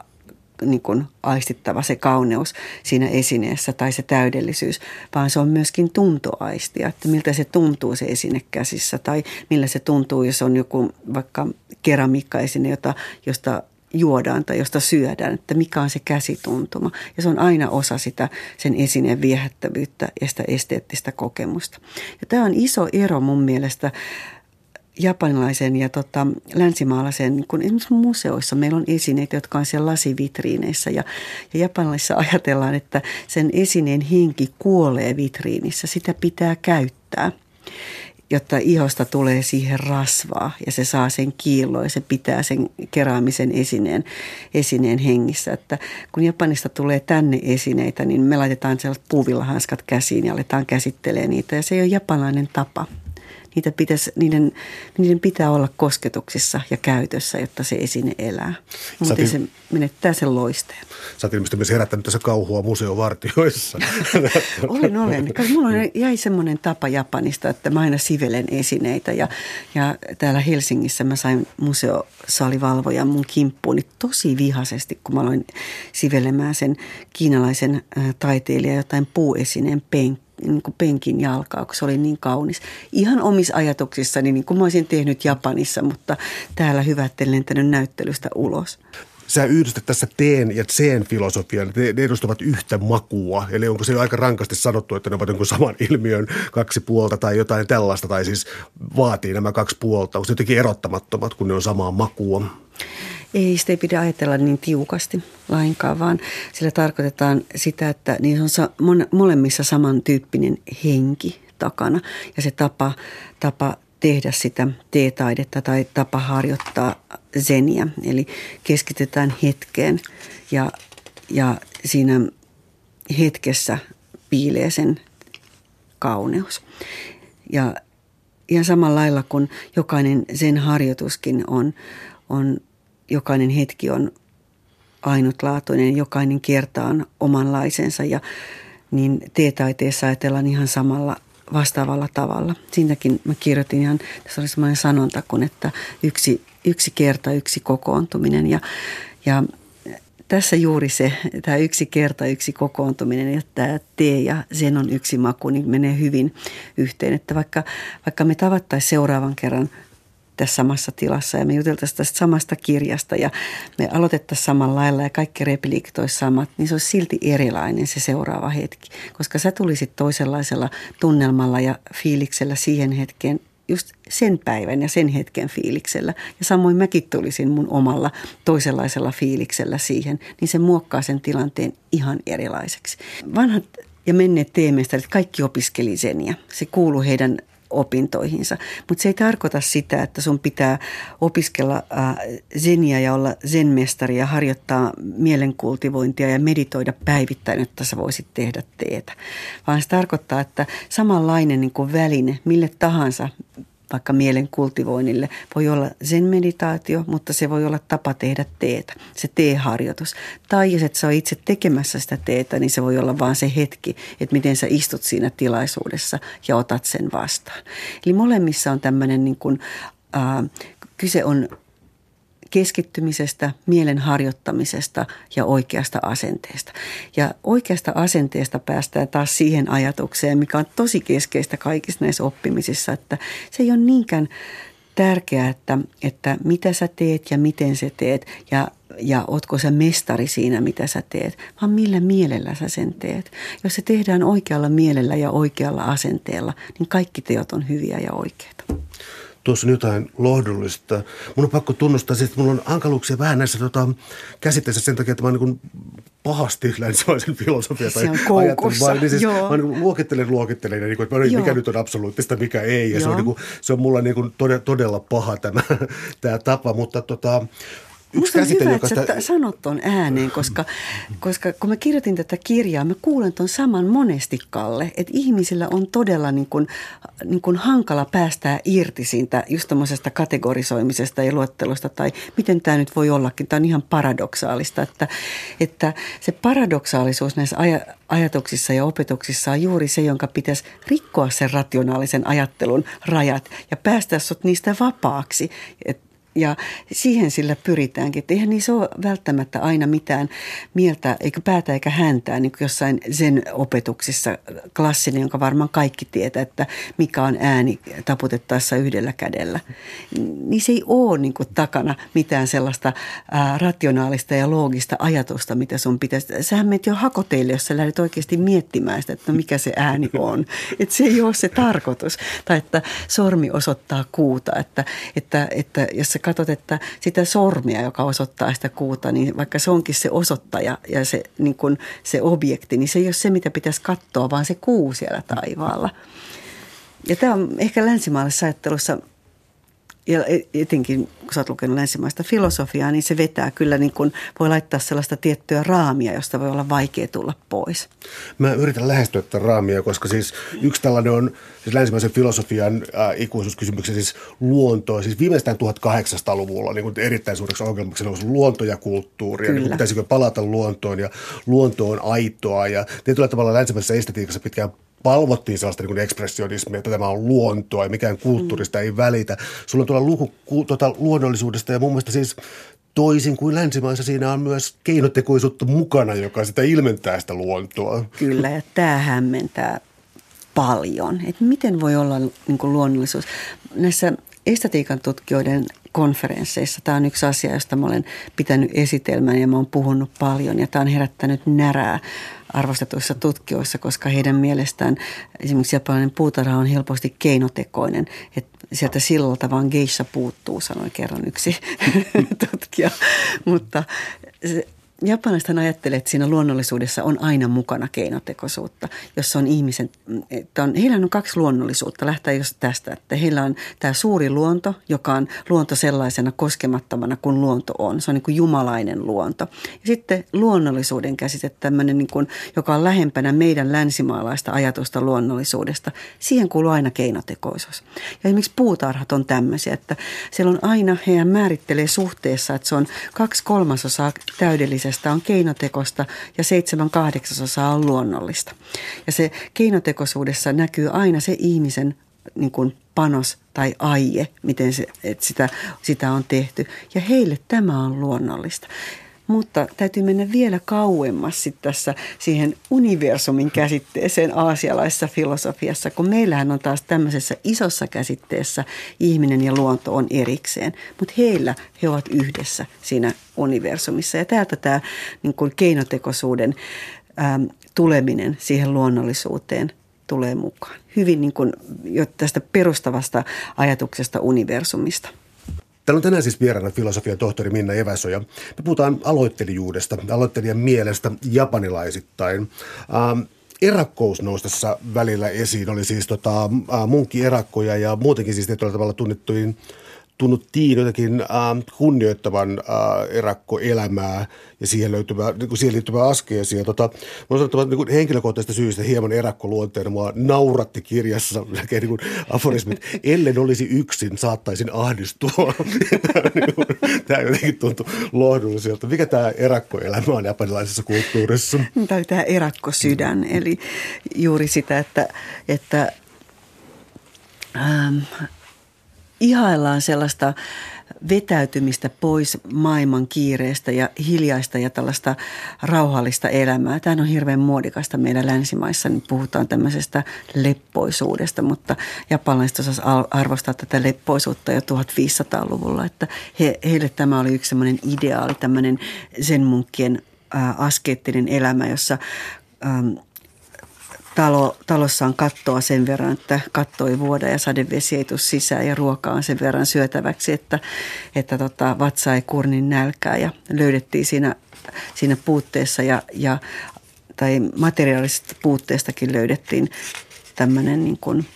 niin kuin aistittava se kauneus siinä esineessä tai se täydellisyys, vaan se on myöskin tuntoaistia, että miltä se tuntuu se esine käsissä tai millä se tuntuu, jos on joku vaikka keramiikkaesine, jota, josta juodaan tai josta syödään, että mikä on se käsituntuma. Ja se on aina osa sitä sen esineen viehättävyyttä ja sitä esteettistä kokemusta. Ja tämä on iso ero mun mielestä japanilaisen ja tota, länsimaalaisen, kun esimerkiksi museoissa meillä on esineitä, jotka on siellä lasivitriineissä ja, ja japanilaisissa ajatellaan, että sen esineen henki kuolee vitriinissä, sitä pitää käyttää jotta ihosta tulee siihen rasvaa ja se saa sen kiilloa ja se pitää sen keräämisen esineen, esineen hengissä. Että kun Japanista tulee tänne esineitä, niin me laitetaan sellaiset puuvillahanskat käsiin ja aletaan käsittelee niitä ja se ei ole japanilainen tapa niitä pitäisi, niiden, niiden pitää olla kosketuksissa ja käytössä, jotta se esine elää. Mutta se menettää sen loisteen. Sä oot ilmeisesti myös herättänyt tässä kauhua museovartioissa. olen, olen. Mulla jäi semmoinen tapa Japanista, että mä aina sivelen esineitä ja, ja täällä Helsingissä mä sain museosalivalvojan mun kimppuuni tosi vihaisesti, kun mä aloin sivelemään sen kiinalaisen taiteilijan jotain puuesineen penkkiä niin kuin penkin jalkaa, kun se oli niin kaunis. Ihan omissa ajatuksissani, niin kuin mä olisin tehnyt Japanissa, mutta täällä hyvättelen lentänyt näyttelystä ulos. Sä yhdistät tässä teen ja sen filosofian, ne, ne edustavat yhtä makua. Eli onko se aika rankasti sanottu, että ne ovat jonkun saman ilmiön kaksi puolta tai jotain tällaista, tai siis vaatii nämä kaksi puolta. Onko se jotenkin erottamattomat, kun ne on samaa makua? Ei, sitä ei pidä ajatella niin tiukasti lainkaan, vaan sillä tarkoitetaan sitä, että niin on molemmissa samantyyppinen henki takana ja se tapa, tapa tehdä sitä teetaidetta tai tapa harjoittaa zeniä. Eli keskitytään hetkeen ja, ja siinä hetkessä piilee sen kauneus. Ja ihan samalla lailla kuin jokainen sen harjoituskin on, on jokainen hetki on ainutlaatuinen, jokainen kerta on omanlaisensa ja niin teetaiteessa ajatellaan ihan samalla vastaavalla tavalla. Siinäkin mä kirjoitin ihan, tässä oli semmoinen sanonta kun, että yksi, yksi kerta, yksi kokoontuminen ja, ja tässä juuri se, tämä yksi kerta, yksi kokoontuminen ja tämä tee ja sen on yksi maku, niin menee hyvin yhteen. Että vaikka, vaikka me tavattaisiin seuraavan kerran tässä samassa tilassa ja me juteltaisiin tästä samasta kirjasta ja me aloitettaisiin samalla lailla ja kaikki repliikit olisi samat, niin se olisi silti erilainen se seuraava hetki. Koska sä tulisit toisenlaisella tunnelmalla ja fiiliksellä siihen hetkeen, just sen päivän ja sen hetken fiiliksellä. Ja samoin mäkin tulisin mun omalla toisenlaisella fiiliksellä siihen, niin se muokkaa sen tilanteen ihan erilaiseksi. Vanhat ja menneet teemestarit, kaikki opiskeli seniä. Se kuuluu heidän opintoihinsa. Mutta se ei tarkoita sitä, että sun pitää opiskella äh, zeniä ja olla zenmestari ja harjoittaa mielenkultivointia ja meditoida päivittäin, että sä voisit tehdä teetä. Vaan se tarkoittaa, että samanlainen niin kuin väline mille tahansa vaikka mielen kultivoinnille. Voi olla sen meditaatio, mutta se voi olla tapa tehdä teetä, se teeharjoitus. Tai jos et sä ole itse tekemässä sitä teetä, niin se voi olla vaan se hetki, että miten sä istut siinä tilaisuudessa ja otat sen vastaan. Eli molemmissa on tämmöinen niin kuin, äh, kyse on keskittymisestä, mielen harjoittamisesta ja oikeasta asenteesta. Ja oikeasta asenteesta päästään taas siihen ajatukseen, mikä on tosi keskeistä kaikissa näissä oppimisissa, että se ei ole niinkään tärkeää, että, että mitä sä teet ja miten sä teet ja, ja ootko sä mestari siinä, mitä sä teet, vaan millä mielellä sä sen teet. Jos se tehdään oikealla mielellä ja oikealla asenteella, niin kaikki teot on hyviä ja oikeita tuossa on jotain lohdullista. Mun on pakko tunnustaa, että mulla on hankaluuksia vähän näissä tota, käsitteissä sen takia, että mä oon niin pahasti länsimaisen filosofia tai ajattelun. Niin siis, mä niin luokittelen luokittelen, niin kuin, että mä, mikä nyt on absoluuttista, mikä ei. Ja se on, niin kuin, se on mulla niin kuin todella, todella paha tämä, tämä tapa, mutta tota, Musta on hyvä, että sitä... sanot tuon ääneen, koska, koska kun mä kirjoitin tätä kirjaa, mä kuulen tuon saman monesti, Kalle, että ihmisillä on todella niin kuin, niin kuin hankala päästää irti siitä just kategorisoimisesta ja luettelosta, tai miten tämä nyt voi ollakin, tämä on ihan paradoksaalista, että, että se paradoksaalisuus näissä aj- ajatuksissa ja opetuksissa on juuri se, jonka pitäisi rikkoa sen rationaalisen ajattelun rajat ja päästä sut niistä vapaaksi. Et ja siihen sillä pyritäänkin. Että eihän niissä ole välttämättä aina mitään mieltä, eikä päätä eikä häntää, niin kuin jossain sen opetuksissa klassinen, jonka varmaan kaikki tietää, että mikä on ääni taputettaessa yhdellä kädellä. Niin se ei ole niin kuin takana mitään sellaista ää, rationaalista ja loogista ajatusta, mitä sun pitäisi. Sähän menet jo hakoteille, jos sä lähdet oikeasti miettimään sitä, että no mikä se ääni on. Että se ei ole se tarkoitus. Tai että sormi osoittaa kuuta, että, että, että jos sä katsot, että sitä sormia, joka osoittaa sitä kuuta, niin vaikka se onkin se osoittaja ja se, niin kuin se objekti, niin se ei ole se, mitä pitäisi katsoa, vaan se kuu siellä taivaalla. Ja tämä on ehkä länsimaalaisessa ajattelussa ja etenkin kun sä oot lukenut länsimaista filosofiaa, niin se vetää kyllä niin kuin, voi laittaa sellaista tiettyä raamia, josta voi olla vaikea tulla pois. Mä yritän lähestyä tätä raamia, koska siis yksi tällainen on siis länsimaisen filosofian äh, ikuisuuskysymyksen siis luontoa. Siis viimeistään 1800-luvulla niin kuin erittäin suureksi ongelmaksi on luonto ja kulttuuri. Ja niin pitäisikö palata luontoon ja luonto on aitoa. Ja tietyllä tavalla länsimaisessa estetiikassa pitkään palvottiin sellaista niin ekspressionismia, että tämä on luontoa ja mikään kulttuurista ei välitä. Sulla on tuolla luku ku, tuota, luonnollisuudesta ja mun mielestä siis toisin kuin länsimaissa siinä on myös keinotekoisuutta mukana, joka sitä ilmentää sitä luontoa. Kyllä ja tämä hämmentää paljon. Että miten voi olla niin kuin luonnollisuus? Näissä estetiikan tutkijoiden konferensseissa. Tämä on yksi asia, josta mä olen pitänyt esitelmän ja mä oon puhunut paljon ja tämä on herättänyt närää arvostetuissa tutkijoissa, koska heidän mielestään esimerkiksi japanilainen puutarha on helposti keinotekoinen. Että sieltä sillalta vaan geisha puuttuu, sanoi kerran yksi tutkija. Mutta se, Japanista ajattelee, että siinä luonnollisuudessa on aina mukana keinotekoisuutta, jossa on ihmisen, että on, heillä on kaksi luonnollisuutta, lähtee just tästä, että heillä on tämä suuri luonto, joka on luonto sellaisena koskemattomana kuin luonto on. Se on niin kuin jumalainen luonto. Ja sitten luonnollisuuden käsite, tämmöinen, niin kuin, joka on lähempänä meidän länsimaalaista ajatusta luonnollisuudesta, siihen kuuluu aina keinotekoisuus. Ja esimerkiksi puutarhat on tämmöisiä, että siellä on aina, heidän määrittelee suhteessa, että se on kaksi kolmasosaa täydellistä tekemisestä on keinotekosta ja seitsemän kahdeksasosaa on luonnollista. Ja se keinotekoisuudessa näkyy aina se ihmisen niin kuin panos tai aie, miten se, että sitä, sitä on tehty. Ja heille tämä on luonnollista. Mutta täytyy mennä vielä kauemmas sit tässä siihen universumin käsitteeseen aasialaisessa filosofiassa, kun meillähän on taas tämmöisessä isossa käsitteessä ihminen ja luonto on erikseen, mutta heillä he ovat yhdessä siinä universumissa. Ja täältä tämä niin kuin keinotekoisuuden äm, tuleminen siihen luonnollisuuteen tulee mukaan. Hyvin niin kuin jo tästä perustavasta ajatuksesta universumista. Täällä on tänään siis vieraana filosofian tohtori Minna Eväsö ja me puhutaan aloittelijuudesta, aloittelijan mielestä japanilaisittain. Ähm, erakkous tässä välillä esiin, oli siis tota, äh, munkki-erakkoja ja muutenkin siis tietyllä tavalla tunnettuin tunnuttiin jotenkin äh, kunnioittavan äh, erakkoelämää ja siihen, löytyvää, niin kuin siihen liittyvää askeesia. Tota, mä olen sanottava, että niin henkilökohtaisesta syystä hieman erakkoluonteena mua nauratti kirjassa melkein niin aforismit. Ellen olisi yksin, saattaisin ahdistua. tämä jotenkin tuntui lohdulliselta. Mikä tämä erakkoelämä on japanilaisessa kulttuurissa? Tämä tämä erakkosydän, eli juuri sitä, että, että ähm, ihaillaan sellaista vetäytymistä pois maailman kiireestä ja hiljaista ja tällaista rauhallista elämää. Tämä on hirveän muodikasta meidän länsimaissa, niin puhutaan tämmöisestä leppoisuudesta, mutta japanilaiset osasivat arvostaa tätä leppoisuutta jo 1500-luvulla, että he, heille tämä oli yksi semmoinen ideaali, tämmöinen sen munkkien askeettinen elämä, jossa talo, talossa on kattoa sen verran, että katto ei vuoda ja sadevesi ei tule sisään ja ruoka on sen verran syötäväksi, että, että tota, vatsa ei kurnin nälkää. Ja löydettiin siinä, siinä puutteessa ja, ja tai materiaalisesta puutteestakin löydettiin tämmöinen niin kuin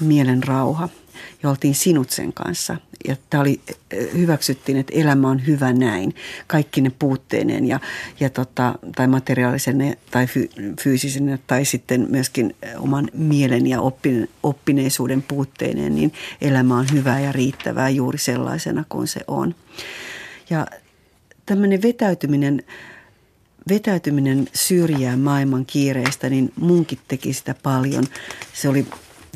mielen rauha ja oltiin sinut sen kanssa. Ja tämä oli, hyväksyttiin, että elämä on hyvä näin, kaikki ne puutteineen ja, ja tota, tai materiaalisen tai fy, fyysisen tai sitten myöskin oman mielen ja oppin, oppineisuuden puutteineen, niin elämä on hyvää ja riittävää juuri sellaisena kuin se on. Ja tämmöinen vetäytyminen vetäytyminen syrjään maailman kiireistä, niin munkin teki sitä paljon. Se oli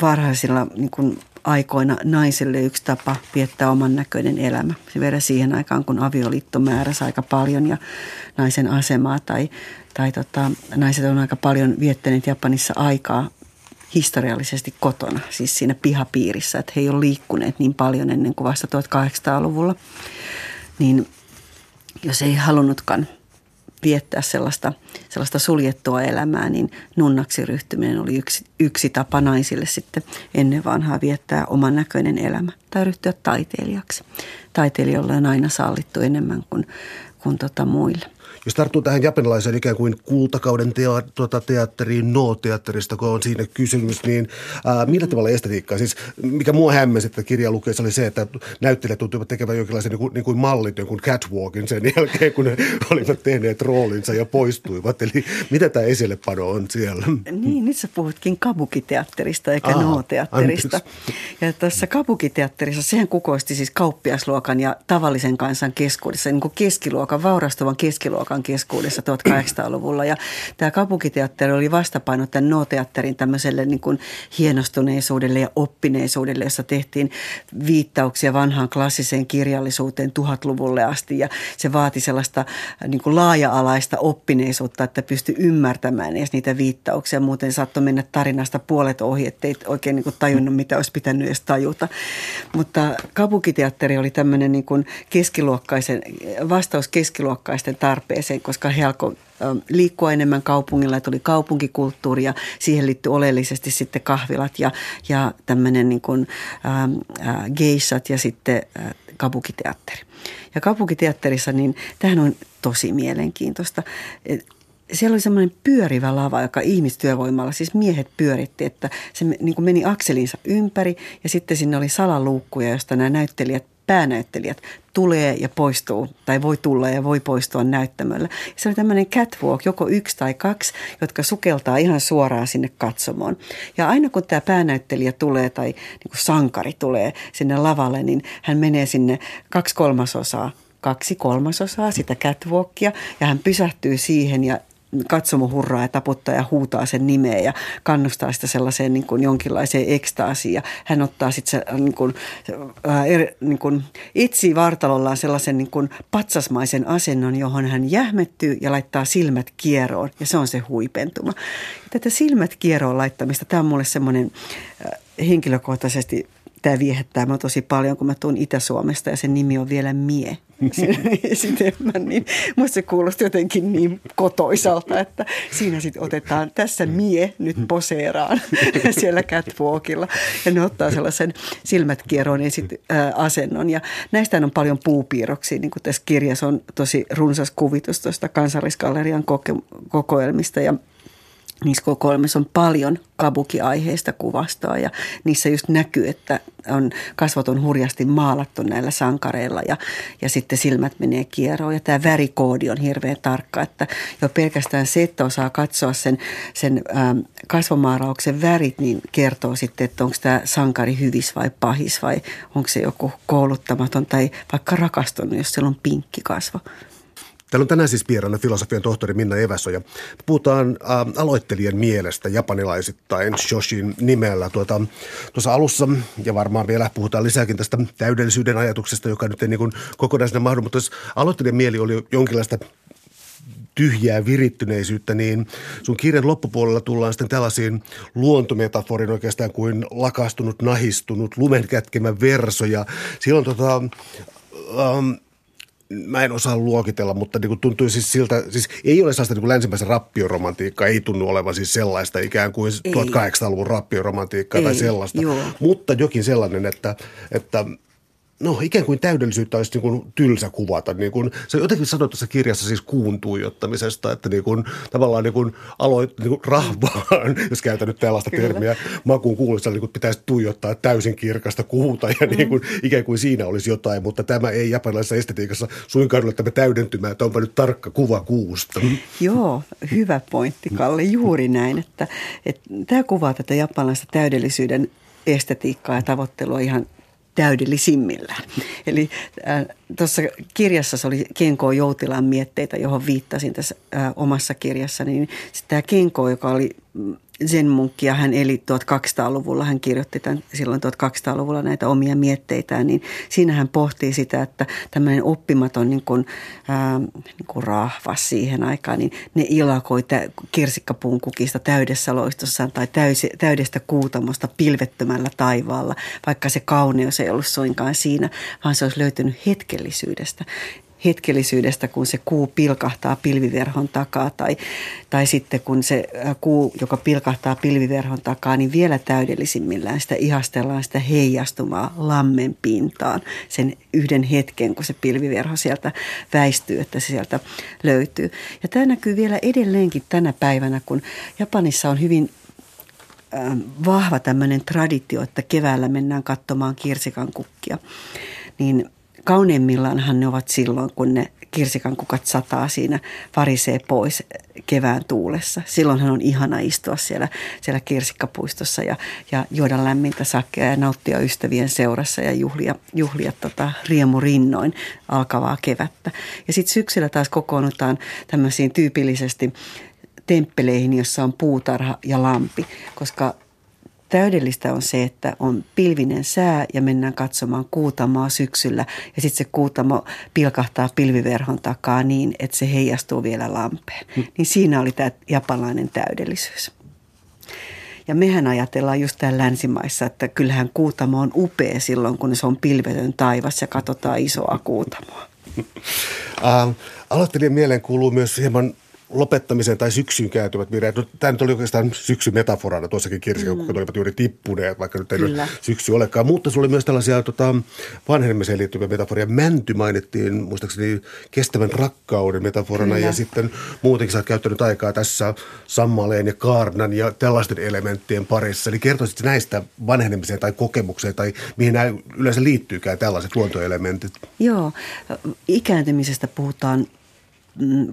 varhaisilla niin kuin aikoina naiselle yksi tapa viettää oman näköinen elämä. Se vielä siihen aikaan, kun avioliitto määräsi aika paljon ja naisen asemaa tai, tai tota, naiset on aika paljon viettäneet Japanissa aikaa historiallisesti kotona, siis siinä pihapiirissä, että he ei ole liikkuneet niin paljon ennen kuin vasta 1800-luvulla. Niin jos ei halunnutkaan viettää sellaista, sellaista suljettua elämää, niin nunnaksi ryhtyminen oli yksi, yksi tapa naisille sitten ennen vanhaa viettää oman näköinen elämä tai ryhtyä taiteilijaksi. Taiteilijoilla on aina sallittu enemmän kuin, kuin tota muille. Jos tarttuu tähän japanilaiseen ikään kuin kultakauden tea, tuota, teatteriin, no-teatterista, kun on siinä kysymys, niin ää, millä tavalla estetiikkaa? Siis mikä mua hämmäsi, että kirja lukeessa oli se, että näyttelijät tuntuivat tekevän jonkinlaisen niin kuin, niin kuin mallit, jonkun catwalkin sen jälkeen, kun ne olivat tehneet roolinsa ja poistuivat. Eli mitä tämä esillepano on siellä? Niin, nyt sä puhutkin kabukiteatterista eikä Aa, no-teatterista. Ja tässä kabukiteatterissa sehän kukoisti siis kauppiasluokan ja tavallisen kansan keskuudessa, niin kuin keskiluokan, vaurastuvan keskiluokan luokan keskuudessa 1800-luvulla. Ja tämä kaupunkiteatteri oli vastapaino tämän no-teatterin tämmöiselle niin kuin hienostuneisuudelle ja oppineisuudelle, jossa tehtiin viittauksia vanhaan klassiseen kirjallisuuteen tuhatluvulle asti. Ja se vaati sellaista äh, niin kuin laaja-alaista oppineisuutta, että pystyi ymmärtämään edes niitä viittauksia. Muuten saattoi mennä tarinasta puolet ohi, ettei oikein niin kuin tajunnut, mitä olisi pitänyt edes tajuta. Mutta kaupunkiteatteri oli tämmöinen niin kuin keskiluokkaisen, vastaus keskiluokkaisten tarpeeseen tarpeeseen, koska he alkoi liikkua enemmän kaupungilla, oli kaupunkikulttuuri ja siihen liittyy oleellisesti sitten kahvilat ja, ja tämmöinen niin kuin, äh, geissat ja sitten äh, kabukiteatteri. Ja kabukiteatterissa, niin tähän on tosi mielenkiintoista. Siellä oli semmoinen pyörivä lava, joka ihmistyövoimalla, siis miehet pyöritti, että se niin kuin meni akselinsa ympäri ja sitten sinne oli salaluukkuja, josta nämä näyttelijät päänäyttelijät tulee ja poistuu, tai voi tulla ja voi poistua näyttämöllä. Se oli tämmöinen catwalk, joko yksi tai kaksi, jotka sukeltaa ihan suoraan sinne katsomoon. Ja aina kun tämä päänäyttelijä tulee tai niin kuin sankari tulee sinne lavalle, niin hän menee sinne kaksi kolmasosaa kaksi kolmasosaa sitä catwalkia ja hän pysähtyy siihen ja katsomo hurraa ja taputtaa ja huutaa sen nimeä ja kannustaa sitä sellaiseen niin kuin jonkinlaiseen ekstaasiin. Ja hän ottaa sitten se, niin kuin, ää, er, niin kuin, itsi vartalollaan sellaisen niin kuin patsasmaisen asennon, johon hän jähmettyy ja laittaa silmät kieroon ja se on se huipentuma. Tätä silmät kieroon laittamista, tämä on mulle semmoinen henkilökohtaisesti tämä viehättää mä tosi paljon, kun mä tuun Itä-Suomesta ja sen nimi on vielä Mie. Esitelmän, niin musta se kuulosti jotenkin niin kotoisalta, että siinä sitten otetaan, tässä mie nyt poseeraan siellä catwalkilla. Ja ne ottaa sellaisen silmät kieroon esit, ää, asennon. Ja näistä on paljon puupiirroksia, niin kuin tässä kirjassa on tosi runsas kuvitus tuosta kansallisgallerian koke- kokoelmista ja niissä kokoelmissa on paljon kabuki-aiheista kuvastoa ja niissä just näkyy, että on kasvot on hurjasti maalattu näillä sankareilla ja, ja sitten silmät menee kieroon ja tämä värikoodi on hirveän tarkka, että jo pelkästään se, että osaa katsoa sen, sen ähm, kasvomaarauksen värit, niin kertoo sitten, että onko tämä sankari hyvis vai pahis vai onko se joku kouluttamaton tai vaikka rakastunut, jos sillä on pinkki kasvo. Täällä on tänään siis vieraana filosofian tohtori Minna Eväsoja. Puhutaan ä, aloittelijan mielestä japanilaisittain Shoshin nimellä. Tuota, tuossa alussa, ja varmaan vielä puhutaan lisääkin tästä täydellisyyden ajatuksesta, joka nyt ei niin kuin kokonaisena mahdu, mutta jos aloittelijan mieli oli jonkinlaista tyhjää virittyneisyyttä, niin sun kirjan loppupuolella tullaan sitten tällaisiin luontometaforin oikeastaan kuin lakastunut, nahistunut, lumen kätkemä verso. Ja silloin tota, um, mä en osaa luokitella, mutta niin kuin tuntui siis siltä, siis ei ole sellaista niin länsimäisen rappioromantiikkaa, ei tunnu olevan siis sellaista ikään kuin ei. 1800-luvun rappioromantiikkaa ei, tai sellaista, joo. mutta jokin sellainen, että, että no ikään kuin täydellisyyttä olisi niin kuin tylsä kuvata. Niin kuin, se jotenkin sanoi tuossa kirjassa siis kuun tuijottamisesta, että niin kuin, tavallaan niin kuin aloit niin kuin rahvaan, jos käytän nyt tällaista Kyllä. termiä, makuun kuulissa niin kuin pitäisi tuijottaa täysin kirkasta kuuta ja mm. niin kuin, ikään kuin siinä olisi jotain, mutta tämä ei japanilaisessa estetiikassa suinkaan ole tämä täydentymä, että onpa nyt tarkka kuva kuusta. Joo, hyvä pointti Kalle, juuri näin, että, että tämä kuvaa tätä japanilaista täydellisyyden estetiikkaa ja tavoittelua ihan täydellisimmillään. Eli äh, tuossa kirjassa se oli Kenko Joutilan mietteitä, johon viittasin tässä äh, omassa kirjassa. Niin tämä Kenko, joka oli zen-munkki ja hän eli 1200-luvulla, hän kirjoitti tämän, silloin 1200-luvulla näitä omia mietteitään, niin siinä hän pohtii sitä, että tämmöinen oppimaton niin kuin, ää, niin kuin rahvas siihen aikaan, niin ne ilakoi tä, kirsikkapuun kukista täydessä loistossaan tai täysi, täydestä kuutamosta pilvettömällä taivaalla, vaikka se kauneus ei ollut suinkaan siinä, vaan se olisi löytynyt hetkellisyydestä hetkellisyydestä, kun se kuu pilkahtaa pilviverhon takaa tai, tai sitten kun se kuu, joka pilkahtaa pilviverhon takaa, niin vielä täydellisimmillään sitä ihastellaan sitä heijastumaa lammen pintaan sen yhden hetken, kun se pilviverho sieltä väistyy, että se sieltä löytyy. Ja tämä näkyy vielä edelleenkin tänä päivänä, kun Japanissa on hyvin vahva tämmöinen traditio, että keväällä mennään katsomaan kirsikan kukkia. Niin Kauneimmillaanhan ne ovat silloin, kun ne kirsikan kukat sataa siinä, varisee pois kevään tuulessa. Silloinhan on ihana istua siellä, siellä kirsikkapuistossa ja, ja juoda lämmintä sakkia ja nauttia ystävien seurassa ja juhlia, juhlia tota riemurinnoin alkavaa kevättä. Ja sitten syksyllä taas kokoonnutaan tämmöisiin tyypillisesti temppeleihin, jossa on puutarha ja lampi, koska Täydellistä on se, että on pilvinen sää ja mennään katsomaan kuutamaa syksyllä ja sitten se kuutamo pilkahtaa pilviverhon takaa niin, että se heijastuu vielä lampeen. Hmm. Niin siinä oli tämä japanilainen täydellisyys. Ja mehän ajatellaan just täällä länsimaissa, että kyllähän kuutamo on upea silloin, kun se on pilvetön taivas ja katsotaan isoa kuutamoa. Ähm, aloittelijan mieleen kuuluu myös hieman lopettamiseen tai syksyyn kääntyvät vireet. No, tämä nyt oli oikeastaan syksymetaforana tuossakin kirjassa, mm. kun olivat juuri tippuneet, vaikka nyt ei Kyllä. syksy olekaan. Mutta se oli myös tällaisia tota, vanhenemiseen liittyviä metaforia. Mänty mainittiin muistaakseni kestävän rakkauden metaforana Kyllä. ja sitten muutenkin sä oot käyttänyt aikaa tässä sammaleen ja kaarnan ja tällaisten elementtien parissa. Eli kertoisit näistä vanhenemiseen tai kokemukseen tai mihin nämä yleensä liittyykään tällaiset luontoelementit? Joo, ikääntymisestä puhutaan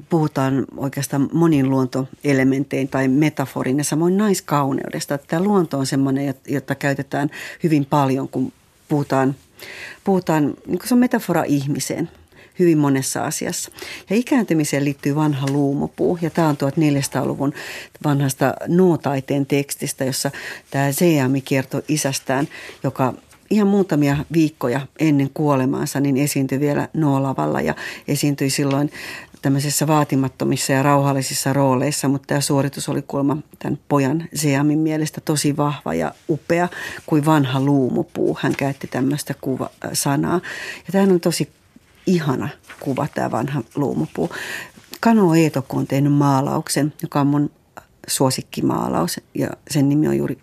puhutaan oikeastaan monin luontoelementein tai metaforin ja samoin naiskauneudesta. Tämä luonto on sellainen, jota käytetään hyvin paljon, kun puhutaan, puhutaan niin se on metafora ihmiseen. hyvin monessa asiassa. Ja ikääntymiseen liittyy vanha luumupuu ja tämä on 1400-luvun vanhasta nuotaiteen tekstistä, jossa tämä Seami kertoi isästään, joka ihan muutamia viikkoja ennen kuolemaansa niin esiintyi vielä Noolavalla ja esiintyi silloin tämmöisissä vaatimattomissa ja rauhallisissa rooleissa, mutta tämä suoritus oli kuulemma tämän pojan Seamin mielestä tosi vahva ja upea kuin vanha luumupuu. Hän käytti tämmöistä kuva, sanaa. Ja tämä on tosi ihana kuva, tämä vanha luumupuu. Kano Eetokko on tehnyt maalauksen, joka on mun suosikkimaalaus ja sen nimi on juuri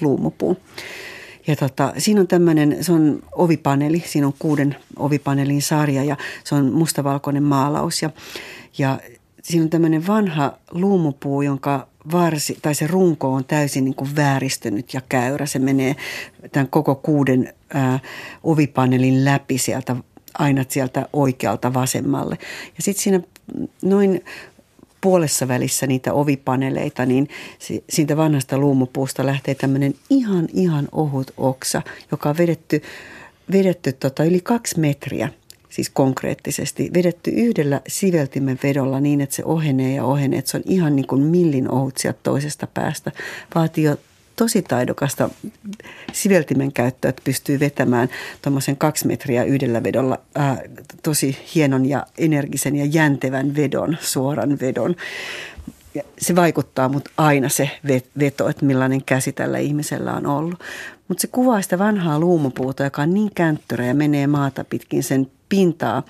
luumupuu. Ja tota, siinä on tämmöinen, se on ovipaneeli, siinä on kuuden ovipaneelin sarja ja se on mustavalkoinen maalaus. Ja, ja siinä on tämmöinen vanha luumupuu, jonka varsi, tai se runko on täysin niin kuin vääristynyt ja käyrä. Se menee tämän koko kuuden ää, ovipaneelin läpi sieltä aina sieltä oikealta vasemmalle. Ja sitten siinä noin puolessa välissä niitä ovipaneleita, niin siitä vanhasta luumupuusta lähtee tämmöinen ihan, ihan ohut oksa, joka on vedetty, vedetty tota yli kaksi metriä siis konkreettisesti, vedetty yhdellä siveltimen vedolla niin, että se ohenee ja ohenee, että se on ihan niin kuin millin ohut sieltä toisesta päästä. Vaatii jo tosi taidokasta siveltimen käyttöä, että pystyy vetämään tuommoisen kaksi metriä yhdellä vedolla ää, tosi hienon ja energisen ja jäntevän vedon, suoran vedon. Ja se vaikuttaa mutta aina se veto, että millainen käsi tällä ihmisellä on ollut. Mutta se kuvaa sitä vanhaa luumupuuta, joka on niin känttörä ja menee maata pitkin sen pintaa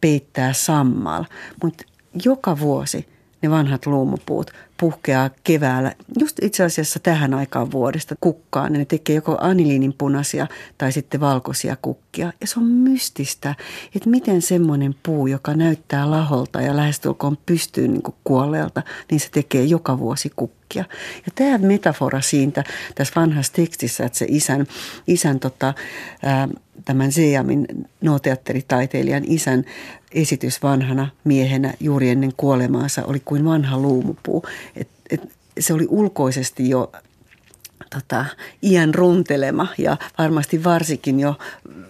peittää sammal. Mutta joka vuosi – ne vanhat luumupuut puhkeaa keväällä, just itse asiassa tähän aikaan vuodesta kukkaan. Ne tekee joko aniliinin punaisia tai sitten valkoisia kukkia. Ja se on mystistä, että miten semmoinen puu, joka näyttää laholta ja lähestulkoon pystyy niin kuolleelta, niin se tekee joka vuosi kukkia. Ja tämä metafora siitä tässä vanhassa tekstissä, että se isän, isän tota, ää, tämän Seamin nooteatteritaiteilijan isän esitys vanhana miehenä juuri ennen kuolemaansa oli kuin vanha luumupuu. Et, et se oli ulkoisesti jo tota, iän runtelema ja varmasti varsinkin jo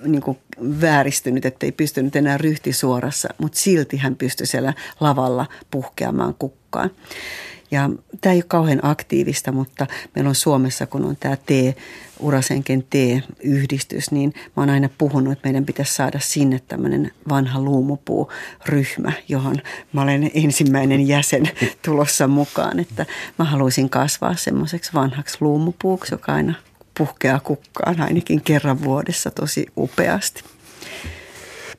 niin kuin vääristynyt, ettei pystynyt enää ryhti suorassa, mutta silti hän pystyi siellä lavalla puhkeamaan kukkaan. Ja tämä ei ole kauhean aktiivista, mutta meillä on Suomessa, kun on tämä T, Urasenken T-yhdistys, niin mä oon aina puhunut, että meidän pitäisi saada sinne tämmöinen vanha luumupuu-ryhmä, johon mä olen ensimmäinen jäsen tulossa mukaan. Että mä haluaisin kasvaa semmoiseksi vanhaksi luumupuuksi, joka aina puhkeaa kukkaan ainakin kerran vuodessa tosi upeasti.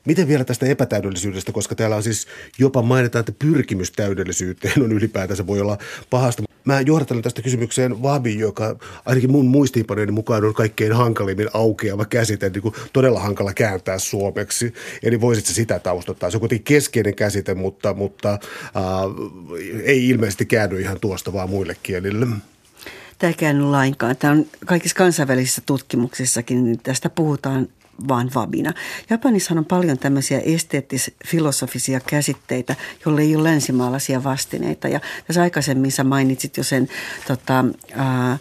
Miten vielä tästä epätäydellisyydestä, koska täällä on siis jopa mainitaan, että pyrkimys täydellisyyteen on ylipäätänsä voi olla pahasta. Mä johdattelen tästä kysymykseen Vabi, joka ainakin mun muistiinpanojeni mukaan on kaikkein hankalimmin aukeava käsite, niin kuin todella hankala kääntää suomeksi. Eli voisitko sitä taustottaa? Se on kuitenkin keskeinen käsite, mutta, mutta äh, ei ilmeisesti käänny ihan tuosta vaan muille kielille. Tämä ei lainkaan. Tämä on kaikissa kansainvälisissä tutkimuksissakin, niin tästä puhutaan vaan vabina. Japanissa on paljon tämmöisiä esteettis-filosofisia käsitteitä, joille ei ole länsimaalaisia vastineita. Ja tässä aikaisemmin sä mainitsit jo sen, tota, ää,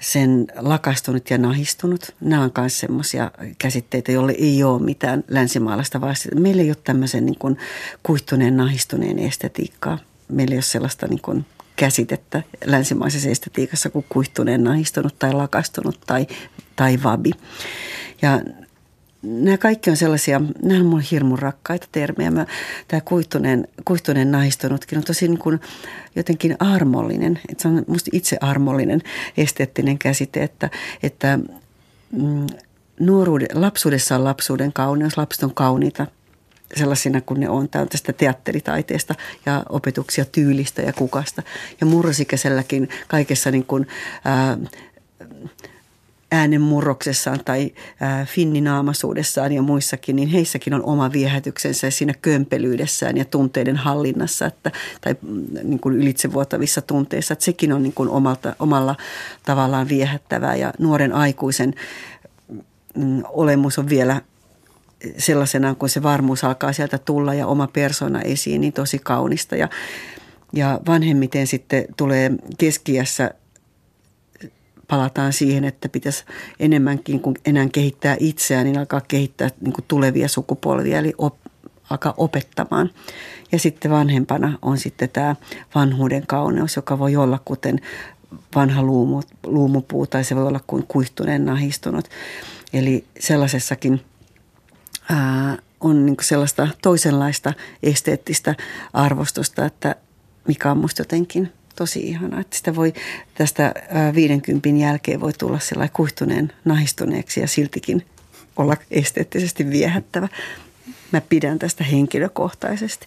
sen lakastunut ja nahistunut. Nämä on myös semmoisia käsitteitä, joille ei ole mitään länsimaalaista vastineita. Meillä ei ole tämmöisen niin kuin kuihtuneen, nahistuneen estetiikkaa. Meillä ei ole sellaista niin kuin käsitettä länsimaisessa estetiikassa kuin kuihtuneen, nahistunut tai lakastunut tai, tai vabi. Ja nämä kaikki on sellaisia, nämä on mun hirmun rakkaita termejä. Mä, tämä kuihtuneen, kuihtuneen naistunutkin on tosi niin kuin jotenkin armollinen. Että se on musta itse armollinen esteettinen käsite, että, että mm, nuoruuden, lapsuudessa on lapsuuden kauneus, lapset on kauniita sellaisina kuin ne on. Tämä on tästä teatteritaiteesta ja opetuksia tyylistä ja kukasta. Ja murrosikäiselläkin kaikessa niin kuin, ää, äänenmurroksessaan tai finninaamaisuudessaan ja muissakin, niin heissäkin on oma viehätyksensä siinä kömpelyydessään ja tunteiden hallinnassa että, tai mm, niin kuin ylitsevuotavissa tunteissa. Että sekin on niin kuin omalta, omalla tavallaan viehättävää ja nuoren aikuisen mm, olemus on vielä sellaisena, kun se varmuus alkaa sieltä tulla ja oma persona esiin, niin tosi kaunista. Ja, ja vanhemmiten sitten tulee keskiässä palataan siihen, että pitäisi enemmänkin kuin enää kehittää itseään, niin alkaa kehittää niin kuin tulevia sukupolvia. Eli alkaa opettamaan. Ja sitten vanhempana on sitten tämä vanhuuden kauneus, joka voi olla kuten vanha luumu, luumupuu tai se voi olla kuin kuihtuneen nahistunut. Eli sellaisessakin ää, on niin sellaista toisenlaista esteettistä arvostusta, että mikä on musta jotenkin tosi ihana. Että sitä voi tästä 50 jälkeen voi tulla sellainen kuihtuneen nahistuneeksi ja siltikin olla esteettisesti viehättävä. Mä pidän tästä henkilökohtaisesti.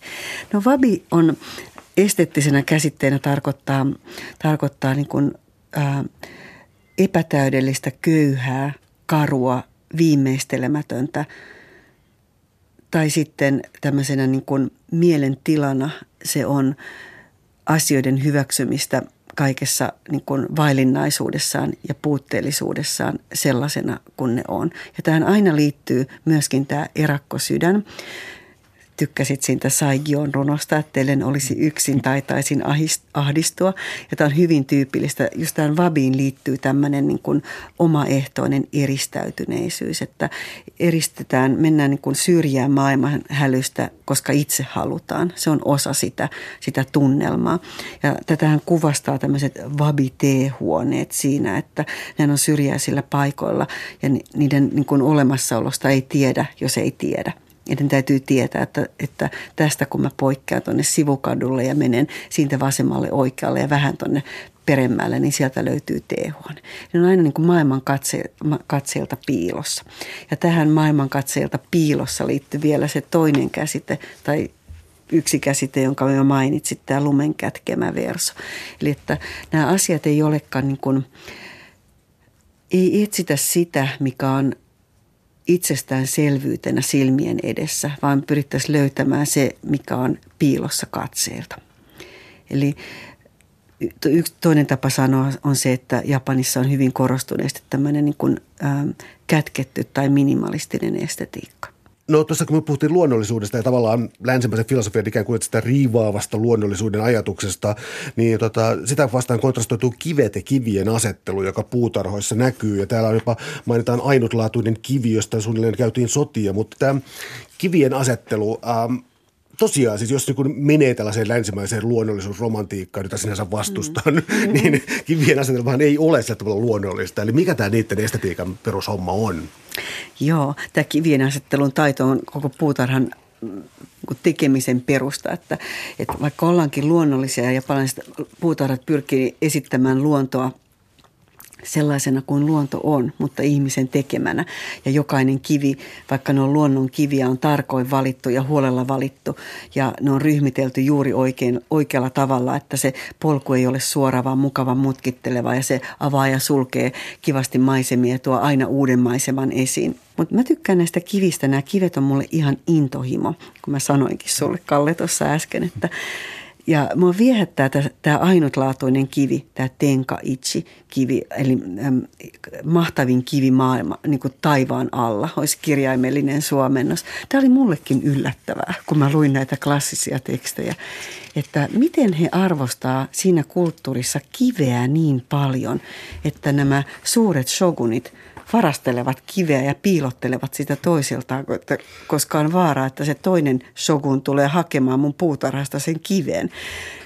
No vabi on esteettisenä käsitteenä tarkoittaa, tarkoittaa niin kuin, ää, epätäydellistä, köyhää, karua, viimeistelemätöntä tai sitten tämmöisenä niin kuin mielentilana se on asioiden hyväksymistä kaikessa niin kuin vaillinnaisuudessaan ja puutteellisuudessaan sellaisena kuin ne on. Ja tähän aina liittyy myöskin tämä erakkosydän, tykkäsit siitä Saigion runosta, että teille olisi yksin tai taisin ahdistua. Ja tämä on hyvin tyypillistä. Just tähän vabiin liittyy tämmöinen niin kuin omaehtoinen eristäytyneisyys, että eristetään, mennään niin kuin syrjään maailman hälystä, koska itse halutaan. Se on osa sitä, sitä tunnelmaa. Ja tätähän kuvastaa tämmöiset vabi-teehuoneet siinä, että ne on syrjäisillä paikoilla ja niiden niin kuin olemassaolosta ei tiedä, jos ei tiedä. Niiden täytyy tietää, että, että tästä kun mä poikkean tuonne sivukadulle ja menen siitä vasemmalle oikealle ja vähän tuonne peremmälle, niin sieltä löytyy teehuone. Ne on aina niin kuin maailman katse, katseelta piilossa. Ja tähän maailman katseelta piilossa liittyy vielä se toinen käsite tai yksi käsite, jonka jo mainitsit, tämä lumen kätkemä verso. Eli että nämä asiat ei olekaan niin kuin, ei etsitä sitä, mikä on itsestäänselvyytenä silmien edessä, vaan pyrittäisiin löytämään se, mikä on piilossa katseelta. Eli yksi toinen tapa sanoa on se, että Japanissa on hyvin korostuneesti tämmöinen niin kuin, ä, kätketty tai minimalistinen estetiikka. No tuossa kun me puhuttiin luonnollisuudesta ja tavallaan länsimäisen filosofian ikään kuin sitä riivaavasta luonnollisuuden ajatuksesta, niin tota, sitä vastaan kontrastoituu kivet ja kivien asettelu, joka puutarhoissa näkyy. Ja täällä on jopa mainitaan ainutlaatuinen kivi, josta suunnilleen käytiin sotia, mutta tämä kivien asettelu, ähm, tosiaan siis jos niin menee tällaiseen länsimäiseen luonnollisuusromantiikkaan, jota sinänsä vastustan, mm-hmm. niin kivien asetelmahan ei ole sillä tavalla luonnollista. Eli mikä tämä niiden estetiikan perushomma on? Joo, tämä kivien asettelun taito on koko puutarhan mm, tekemisen perusta, että, että vaikka ollaankin luonnollisia ja paljon puutarhat pyrkii esittämään luontoa sellaisena kuin luonto on, mutta ihmisen tekemänä. Ja jokainen kivi, vaikka ne on luonnon kiviä, on tarkoin valittu ja huolella valittu. Ja ne on ryhmitelty juuri oikein, oikealla tavalla, että se polku ei ole suora, vaan mukava mutkitteleva. Ja se avaa ja sulkee kivasti maisemia ja tuo aina uuden maiseman esiin. Mutta mä tykkään näistä kivistä. Nämä kivet on mulle ihan intohimo, kun mä sanoinkin sulle Kalle tuossa äsken, että ja mua viehättää tämä ainutlaatuinen kivi, tämä Tenka-ichi-kivi, eli äm, mahtavin kivi maailma niin kuin taivaan alla, olisi kirjaimellinen suomennos. Tämä oli mullekin yllättävää, kun mä luin näitä klassisia tekstejä, että miten he arvostaa siinä kulttuurissa kiveä niin paljon, että nämä suuret shogunit – varastelevat kiveä ja piilottelevat sitä toisiltaan, koska on vaara, että se toinen shogun tulee hakemaan mun puutarhasta sen kiveen.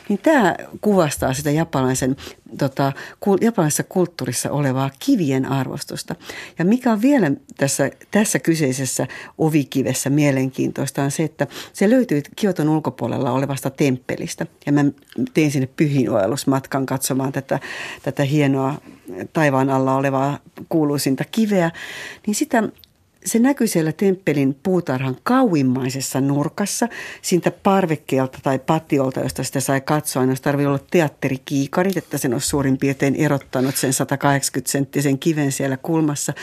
Niin tämä kuvastaa sitä japanilaisen, tota, japanilaisessa kulttuurissa olevaa kivien arvostusta. Ja mikä on vielä tässä, tässä kyseisessä ovikivessä mielenkiintoista on se, että se löytyy Kioton ulkopuolella olevasta temppelistä. Ja mä tein sinne pyhinoellusmatkan katsomaan tätä, tätä hienoa taivaan alla olevaa kuuluisinta kiveä. Niin sitä se näkyy siellä temppelin puutarhan kauimmaisessa nurkassa, siitä parvekkeelta tai patiolta, josta sitä sai katsoa. Aina tarvii olla teatterikiikarit, että sen olisi suurin piirtein erottanut sen 180 senttisen kiven siellä kulmassa.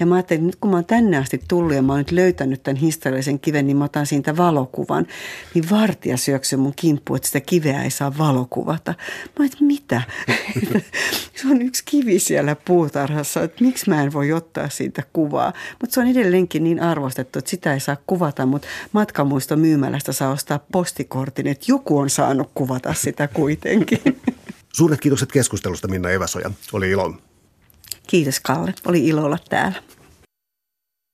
Ja mä ajattelin, nyt kun mä oon tänne asti tullut ja mä oon nyt löytänyt tämän historiallisen kiven, niin mä otan siitä valokuvan. Niin vartija syöksy mun kimppu, että sitä kiveä ei saa valokuvata. Mä että mitä? se on yksi kivi siellä puutarhassa, että miksi mä en voi ottaa siitä kuvaa. Mutta se on edelleen edelleenkin niin arvostettu, että sitä ei saa kuvata, mutta matkamuisto myymälästä saa ostaa postikortin, että joku on saanut kuvata sitä kuitenkin. Suuret kiitokset keskustelusta Minna Eväsoja. Oli ilo. Kiitos Kalle. Oli ilo olla täällä.